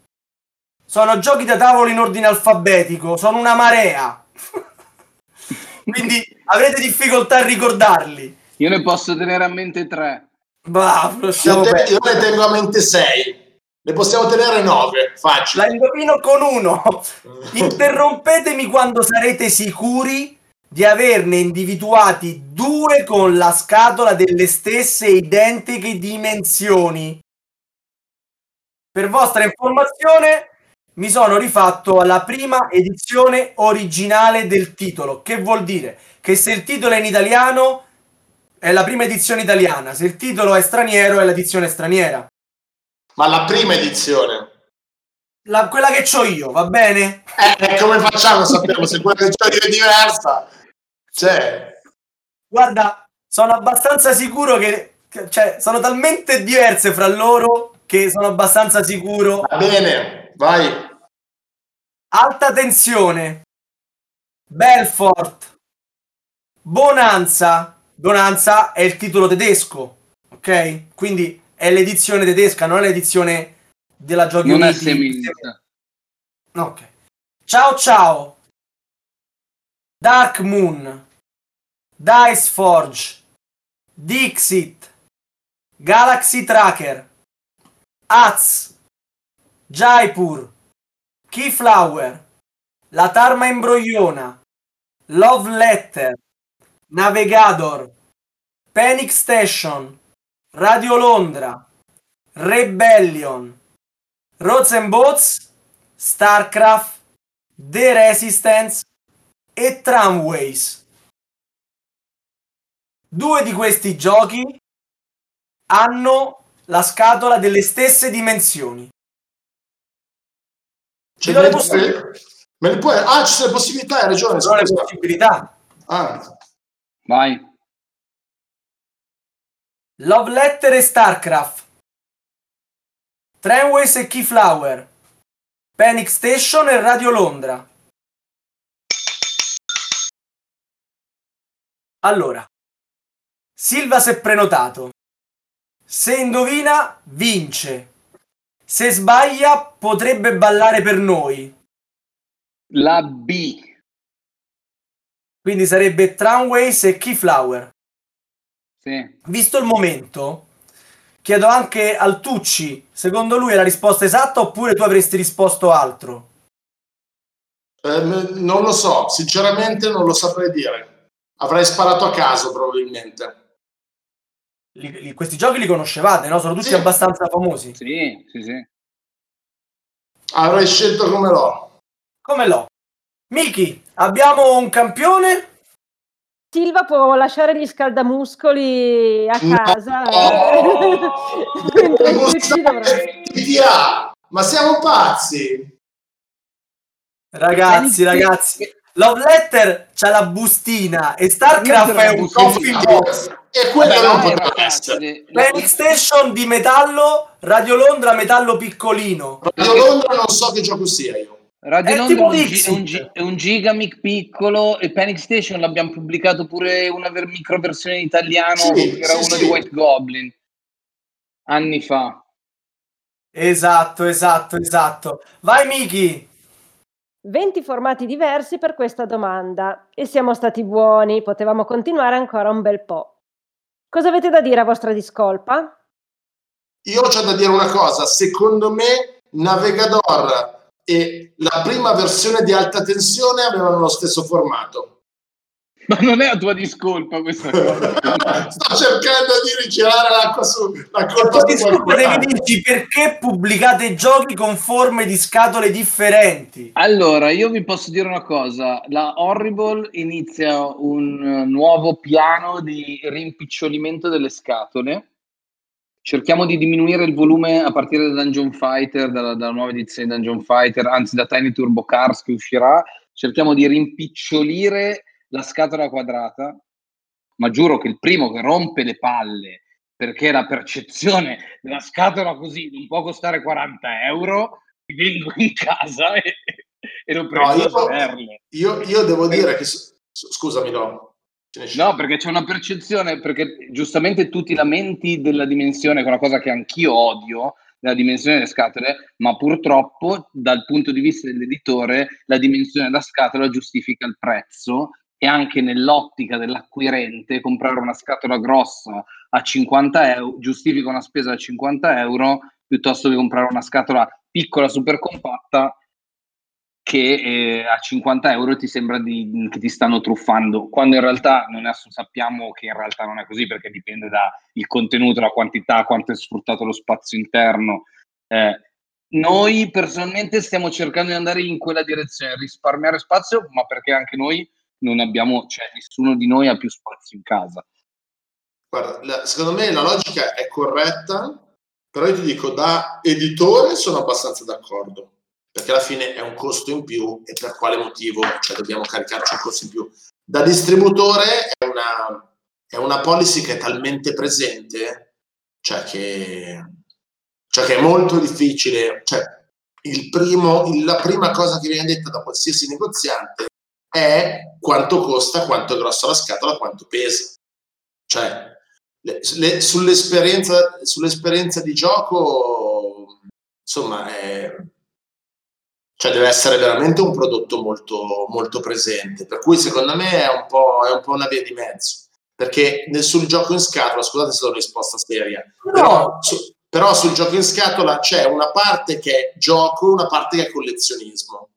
Sono giochi da tavolo in ordine alfabetico, sono una marea. Quindi avrete difficoltà a ricordarli. Io ne posso tenere a mente tre. Bah, Io, te- io ne tengo a mente 6. Ne possiamo tenere 9. La Facile. indovino con uno. Interrompetemi quando sarete sicuri di averne individuati due con la scatola delle stesse identiche dimensioni. Per vostra informazione, mi sono rifatto alla prima edizione originale del titolo, che vuol dire che se il titolo è in italiano è la prima edizione italiana, se il titolo è straniero è l'edizione straniera. Ma la prima edizione. La- quella che ho io, va bene? Eh, come facciamo a sapere se quella che c'è è diversa? Cioè, Guarda, sono abbastanza sicuro che, che- cioè, sono talmente diverse fra loro che sono abbastanza sicuro. va bene, vai. Alta tensione. Belfort. Bonanza. Bonanza è il titolo tedesco, ok? Quindi è l'edizione tedesca, non è l'edizione della Giochi Non è Uniti. semilista. Ok. Ciao ciao. Dark Moon. Dice Forge. Dixit. Galaxy Tracker. Az. Jaipur. Keyflower. La Tarma Imbrogliona. Love Letter. Navigator. Panic Station. Radio Londra. Rebellion. Roads and Boats. StarCraft, The Resistance e Tramways. Due di questi giochi hanno la scatola delle stesse dimensioni. Cioè, me, possibilità. puoi- me li puoi- Ah, ci sono le possibilità, hai ragione. Sono le possibilità. Ah, Vai. Love Letter e StarCraft. Tramways e Keyflower. Panic Station e Radio Londra. Allora, Silva si è prenotato. Se indovina, vince. Se sbaglia, potrebbe ballare per noi. La B. Quindi sarebbe Tramways e Keyflower. Sì. Visto il momento, chiedo anche al Tucci, secondo lui è la risposta esatta oppure tu avresti risposto altro? eh, non lo so, sinceramente non lo saprei dire. Avrei sparato a caso probabilmente. Li- li- questi giochi li conoscevate, no? Sono tutti Sì. abbastanza famosi. Sì, sì, sì. Avrei scelto come l'ho. Come no? Miki, abbiamo un campione? Silva può lasciare gli scaldamuscoli a No. casa. PTA! Ma siamo pazzi! Ragazzi, ragazzi. Love Letter c'ha la bustina e StarCraft è un coffee box. E quello non ragazzi, essere. Panic Station di metallo, Radio Londra metallo piccolino. Radio Londra non so che gioco sia io. Radio È tipo è un gi- è un gigamic piccolo e Panic Station l'abbiamo pubblicato pure una ver- microversione in italiano Sì, che era sì, uno sì. di White Goblin anni fa. Esatto, esatto, esatto. Vai Miki. 20 formati diversi per questa domanda e siamo stati buoni, potevamo continuare ancora un bel po'. Cosa avete da dire a vostra discolpa? Io c'ho da dire una cosa, secondo me Navigador e la prima versione di alta tensione avevano lo stesso formato. Ma non è a tua discolpa questa cosa. Sto cercando di rigirare l'acqua su la colpa disculpa, qualcun devi dirci perché pubblicate giochi con forme di scatole differenti. Allora, io vi posso dire una cosa, la Horrible inizia un eh, nuovo piano di rimpicciolimento delle scatole. Cerchiamo di diminuire il volume a partire da Dungeon Fighter, dalla, dalla nuova edizione di Dungeon Fighter, anzi da Tiny Turbo Cars che uscirà. Cerchiamo di rimpicciolire la scatola quadrata, ma giuro che il primo che rompe le palle perché la percezione della scatola così non può costare 40 euro, mi vengo in casa e, e lo prendo io- a sperle. Io, io devo dire che... Scusami, no. Finisci. No, perché c'è una percezione, perché giustamente tu ti lamenti della dimensione, che è una cosa che anch'io odio, della dimensione delle scatole, ma purtroppo dal punto di vista dell'editore la dimensione della scatola giustifica il prezzo e anche nell'ottica dell'acquirente comprare una scatola grossa a 50 euro giustifica una spesa da 50 euro piuttosto che comprare una scatola piccola super compatta che eh, a 50 euro ti sembra di- che ti stanno truffando, quando in realtà non è, sappiamo che in realtà non è così perché dipende dal contenuto, la quantità, quanto è sfruttato lo spazio interno. Eh, noi personalmente stiamo cercando di andare in quella direzione, risparmiare spazio, ma perché anche noi non abbiamo, cioè nessuno di noi ha più spazio in casa. Guarda, la- secondo me la logica è corretta, però io ti dico da editore sono abbastanza d'accordo, perché alla fine è un costo in più e per quale motivo cioè, dobbiamo caricarci un costo in più. Da distributore è una, è una policy che è talmente presente, cioè che, cioè che è molto difficile, cioè il primo, la prima cosa che viene detta da qualsiasi negoziante è quanto costa, quanto è grossa la scatola, quanto pesa. Cioè, le- le- sull'esperienza, sull'esperienza di gioco, insomma, è- cioè deve essere veramente un prodotto molto, molto presente. Per cui secondo me è un, po', è un po' una via di mezzo. Perché sul gioco in scatola, scusate se ho una risposta seria, però, su- però sul gioco in scatola c'è una parte che è gioco e una parte che è collezionismo.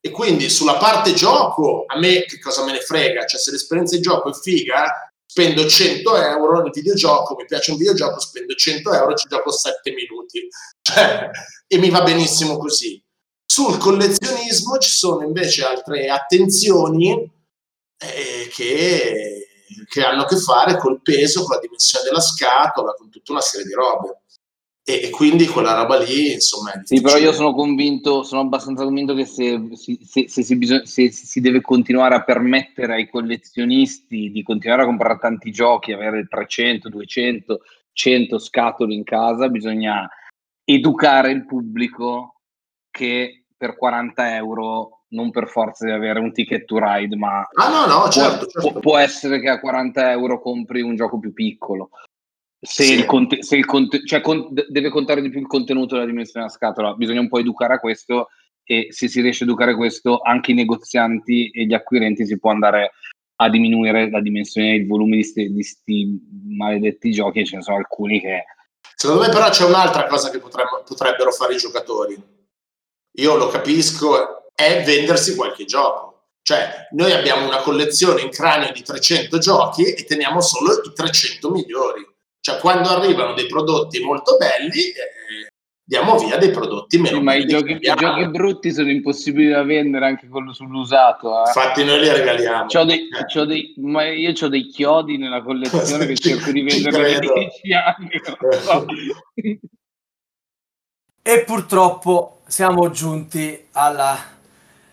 E quindi sulla parte gioco, a me che cosa me ne frega? Cioè, se l'esperienza di gioco è figa, spendo 100 euro nel videogioco, mi piace un videogioco, spendo 100 euro e ci gioco 7 minuti. Cioè, e mi va benissimo così. Sul collezionismo ci sono invece altre attenzioni eh, che, che hanno a che fare col peso, con la dimensione della scatola, con tutta una serie di robe. E, e quindi quella roba lì, insomma, Sì, però io sono convinto, sono abbastanza convinto che se, si- se- se si bisog- se si deve continuare a permettere ai collezionisti di continuare a comprare tanti giochi, avere 300, 200, 100 scatole in casa, bisogna educare il pubblico che per 40 euro non per forza deve avere un ticket to ride, ma Ah no, no, può, certo, certo. può- essere che a 40 euro compri un gioco più piccolo. Se Sì. il conte- se il conte- cioè con- de- deve contare di più il contenuto della dimensione della scatola, bisogna un po' educare a questo e se si riesce a educare questo, anche i negozianti e gli acquirenti si può andare a diminuire la dimensione e il volume di sti, di sti maledetti giochi, ce ne sono alcuni che Secondo me però c'è un'altra cosa che potremmo- potrebbero fare i giocatori. Io lo capisco, è vendersi qualche gioco. Cioè, noi abbiamo una collezione in cranio di 300 giochi e teniamo solo i 300 migliori. Cioè, quando arrivano dei prodotti molto belli, eh, diamo via dei prodotti meno Sì, ma i giochi, i giochi brutti sono impossibili da vendere anche quello sull'usato. eh. Infatti noi li regaliamo. C'ho dei, Eh. c'ho dei- ma io ho dei chiodi nella collezione che cerco di vendere da credo. 10 anni. so. E purtroppo siamo giunti alla,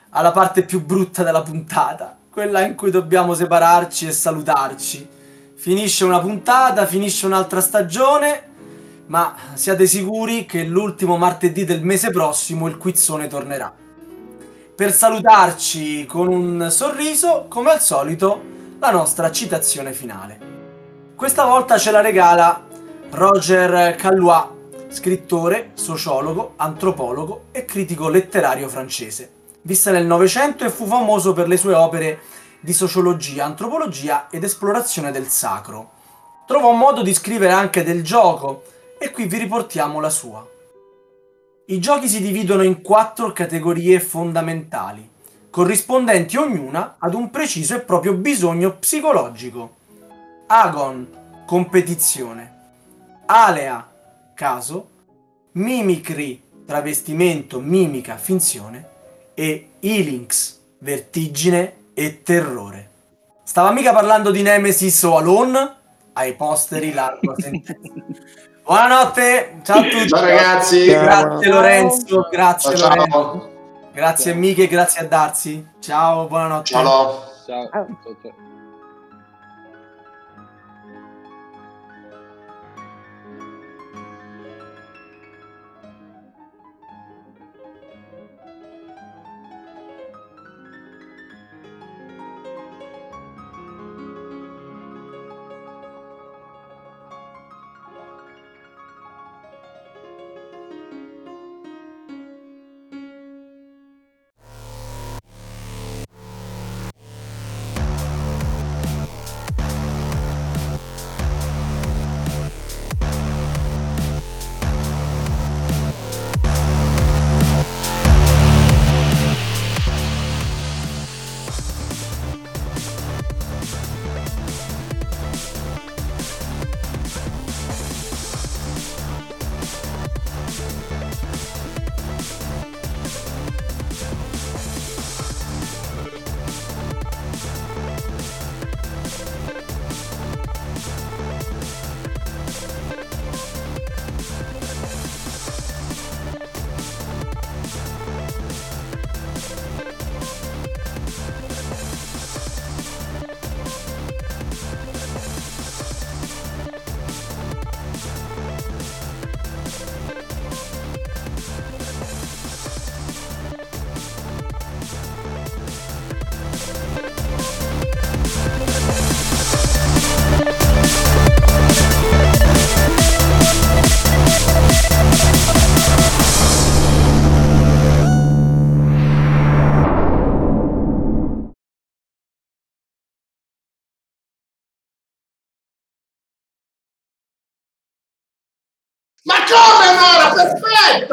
alla parte più brutta della puntata, quella in cui dobbiamo separarci e salutarci. Finisce una puntata, finisce un'altra stagione, ma siate sicuri che l'ultimo martedì del mese prossimo il quizzone tornerà. Per salutarci con un sorriso, come al solito, la nostra citazione finale. Questa volta ce la regala Roger Callois, scrittore, sociologo, antropologo e critico letterario francese. Visse nel Novecento e fu famoso per le sue opere di sociologia, antropologia ed esplorazione del sacro. Trovò modo di scrivere anche del gioco e qui vi riportiamo la sua. I giochi si dividono in quattro categorie fondamentali, corrispondenti ognuna ad un preciso e proprio bisogno psicologico. Agon, competizione. Alea, caso. Mimicry, travestimento, mimica, finzione. E Ilinx, vertigine e terrore. Stava mica parlando di Nemesis o Alone? Ai posteri largo sentenza. Buonanotte, ciao a tutti. Ciao ragazzi. Grazie Lorenzo, grazie Ciao, Lorenzo. ciao. Grazie a Miche, grazie a Darsi. Ciao, buonanotte. Ciao. Ciao. Ciao, ciao.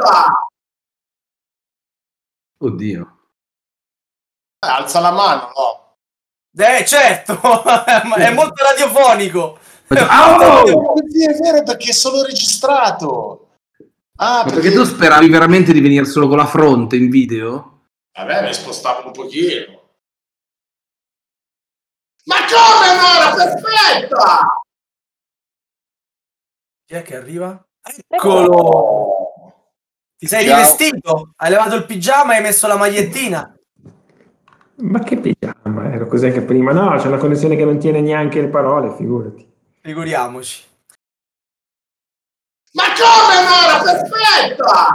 Perfetta! Oddio. Eh, alza la mano, no? Eh, certo, ma è molto radiofonico. Ah, oh! Sì, è vero perché è solo registrato. Ah, Ma perché tu speravi veramente di venire solo con la fronte in video? Vabbè, mi spostavo un pochino. Ma come no? Era perfetta! Chi è che arriva? Eccolo! Ti sei Ciao. rivestito? Hai levato il pigiama e hai messo la magliettina? Ma che pigiama? Ero cos'è che prima? No, c'è una connessione che non tiene neanche le parole, figurati. Figuriamoci. Ma come no? Era perfetta!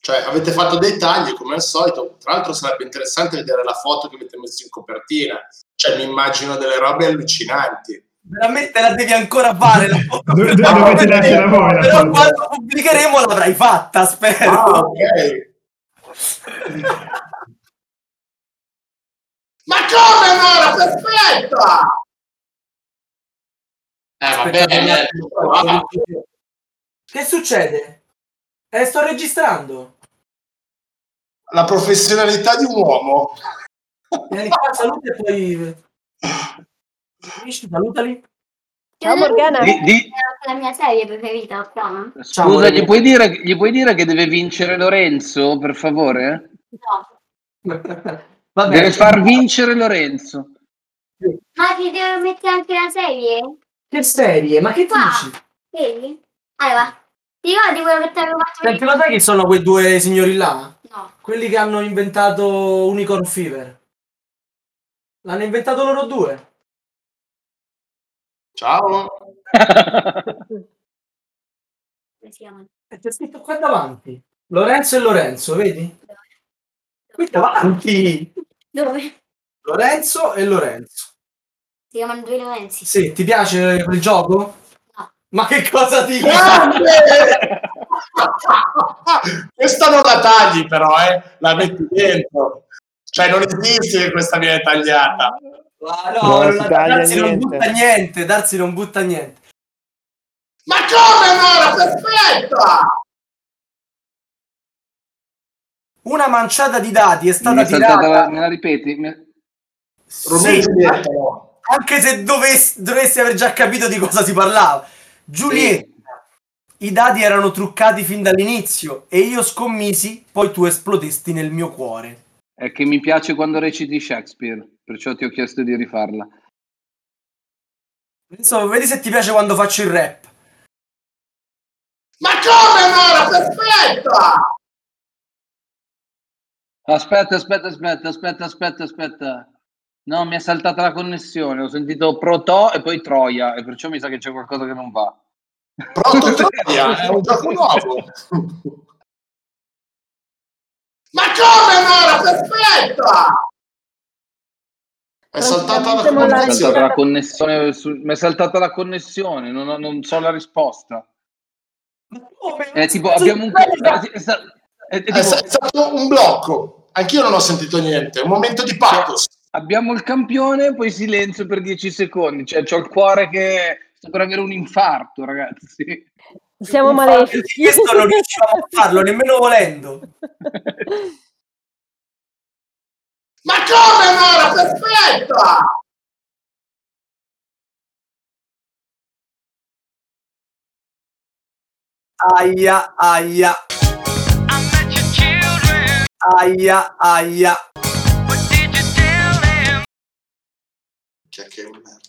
Cioè, avete fatto dei tagli come al solito. Tra l'altro sarebbe interessante vedere la foto che avete messo in copertina. Cioè, mi immagino delle robe allucinanti. Veramente la devi ancora fare la foto. Dove- dove voi la Però foto? quando pubblicheremo l'avrai fatta, spero. Ah, ok. Ma come no? Era perfetta! Eh, va Aspetta, bene. un attimo. Ah, Che succede? Eh, sto registrando. La professionalità di un uomo. Vieni qua, saluta e poi... Finisci, salutali. Ciao Morgana. Di- di- la mia serie preferita? Ciao, scusa, gli puoi, dire, gli puoi dire che deve vincere Lorenzo, per favore? No. Vabbè, Deve far vincere Lorenzo. Ma ti devo mettere anche la serie? Che serie? Ma che Qua. dici? Vedi? Allora, ti ricordi quello che ti avevo fatto Senti, lo sai chi sono quei due signori là? No. Quelli che hanno inventato Unicorn Fever. L'hanno inventato loro due. Ciao. E c'è scritto qua davanti. Lorenzo e Lorenzo, vedi? Qui davanti. Dove? Lorenzo e Lorenzo. Si chiamano due Lorenzi. Sì, ti piace quel gioco? No. Ma che cosa ti Grande! questa non la tagli però, eh? La metti dentro. Cioè non esiste che questa viene tagliata. Ma No, non- taglia Darsi non butta niente, Darsi non butta niente. Ma come no? Era perfetta! Una manciata di dati è Mi stata è saltata tirata. la- me la ripeti? Mi- Romeo e Sì, Giulietta, no? anche se dovessi, dovresti aver già capito di cosa si parlava. Giulietta, i dati erano truccati fin dall'inizio e io scommisi, poi tu esplodesti nel mio cuore. È che mi piace quando reciti Shakespeare, perciò ti ho chiesto di rifarla. Insomma, vedi se ti piace quando faccio il rap. Ma come no? Era perfetta! Aspetta, aspetta, aspetta, aspetta, aspetta, aspetta. No, mi è saltata la connessione. Ho sentito Proto e poi Troia, e perciò mi sa che c'è qualcosa che non va. Proto Troia, è un gioco nuovo. Ma come no? Era perfetta! È saltata la è saltata la connessione, su- mi è saltata la connessione, non, ho- non so la risposta. È tipo, abbiamo un... È, sta- è- è È tipo, stato un blocco. Anch'io non ho sentito niente. Un momento di pathos. abbiamo il campione, poi silenzio per 10 secondi. Cioè, c'ho il cuore che sto per avere un infarto, ragazzi. Siamo malefici. Questo non riuscivamo a farlo, nemmeno volendo. Ma come no? Era perfetta! Aia, aia. Aia, aia. Che, che merda.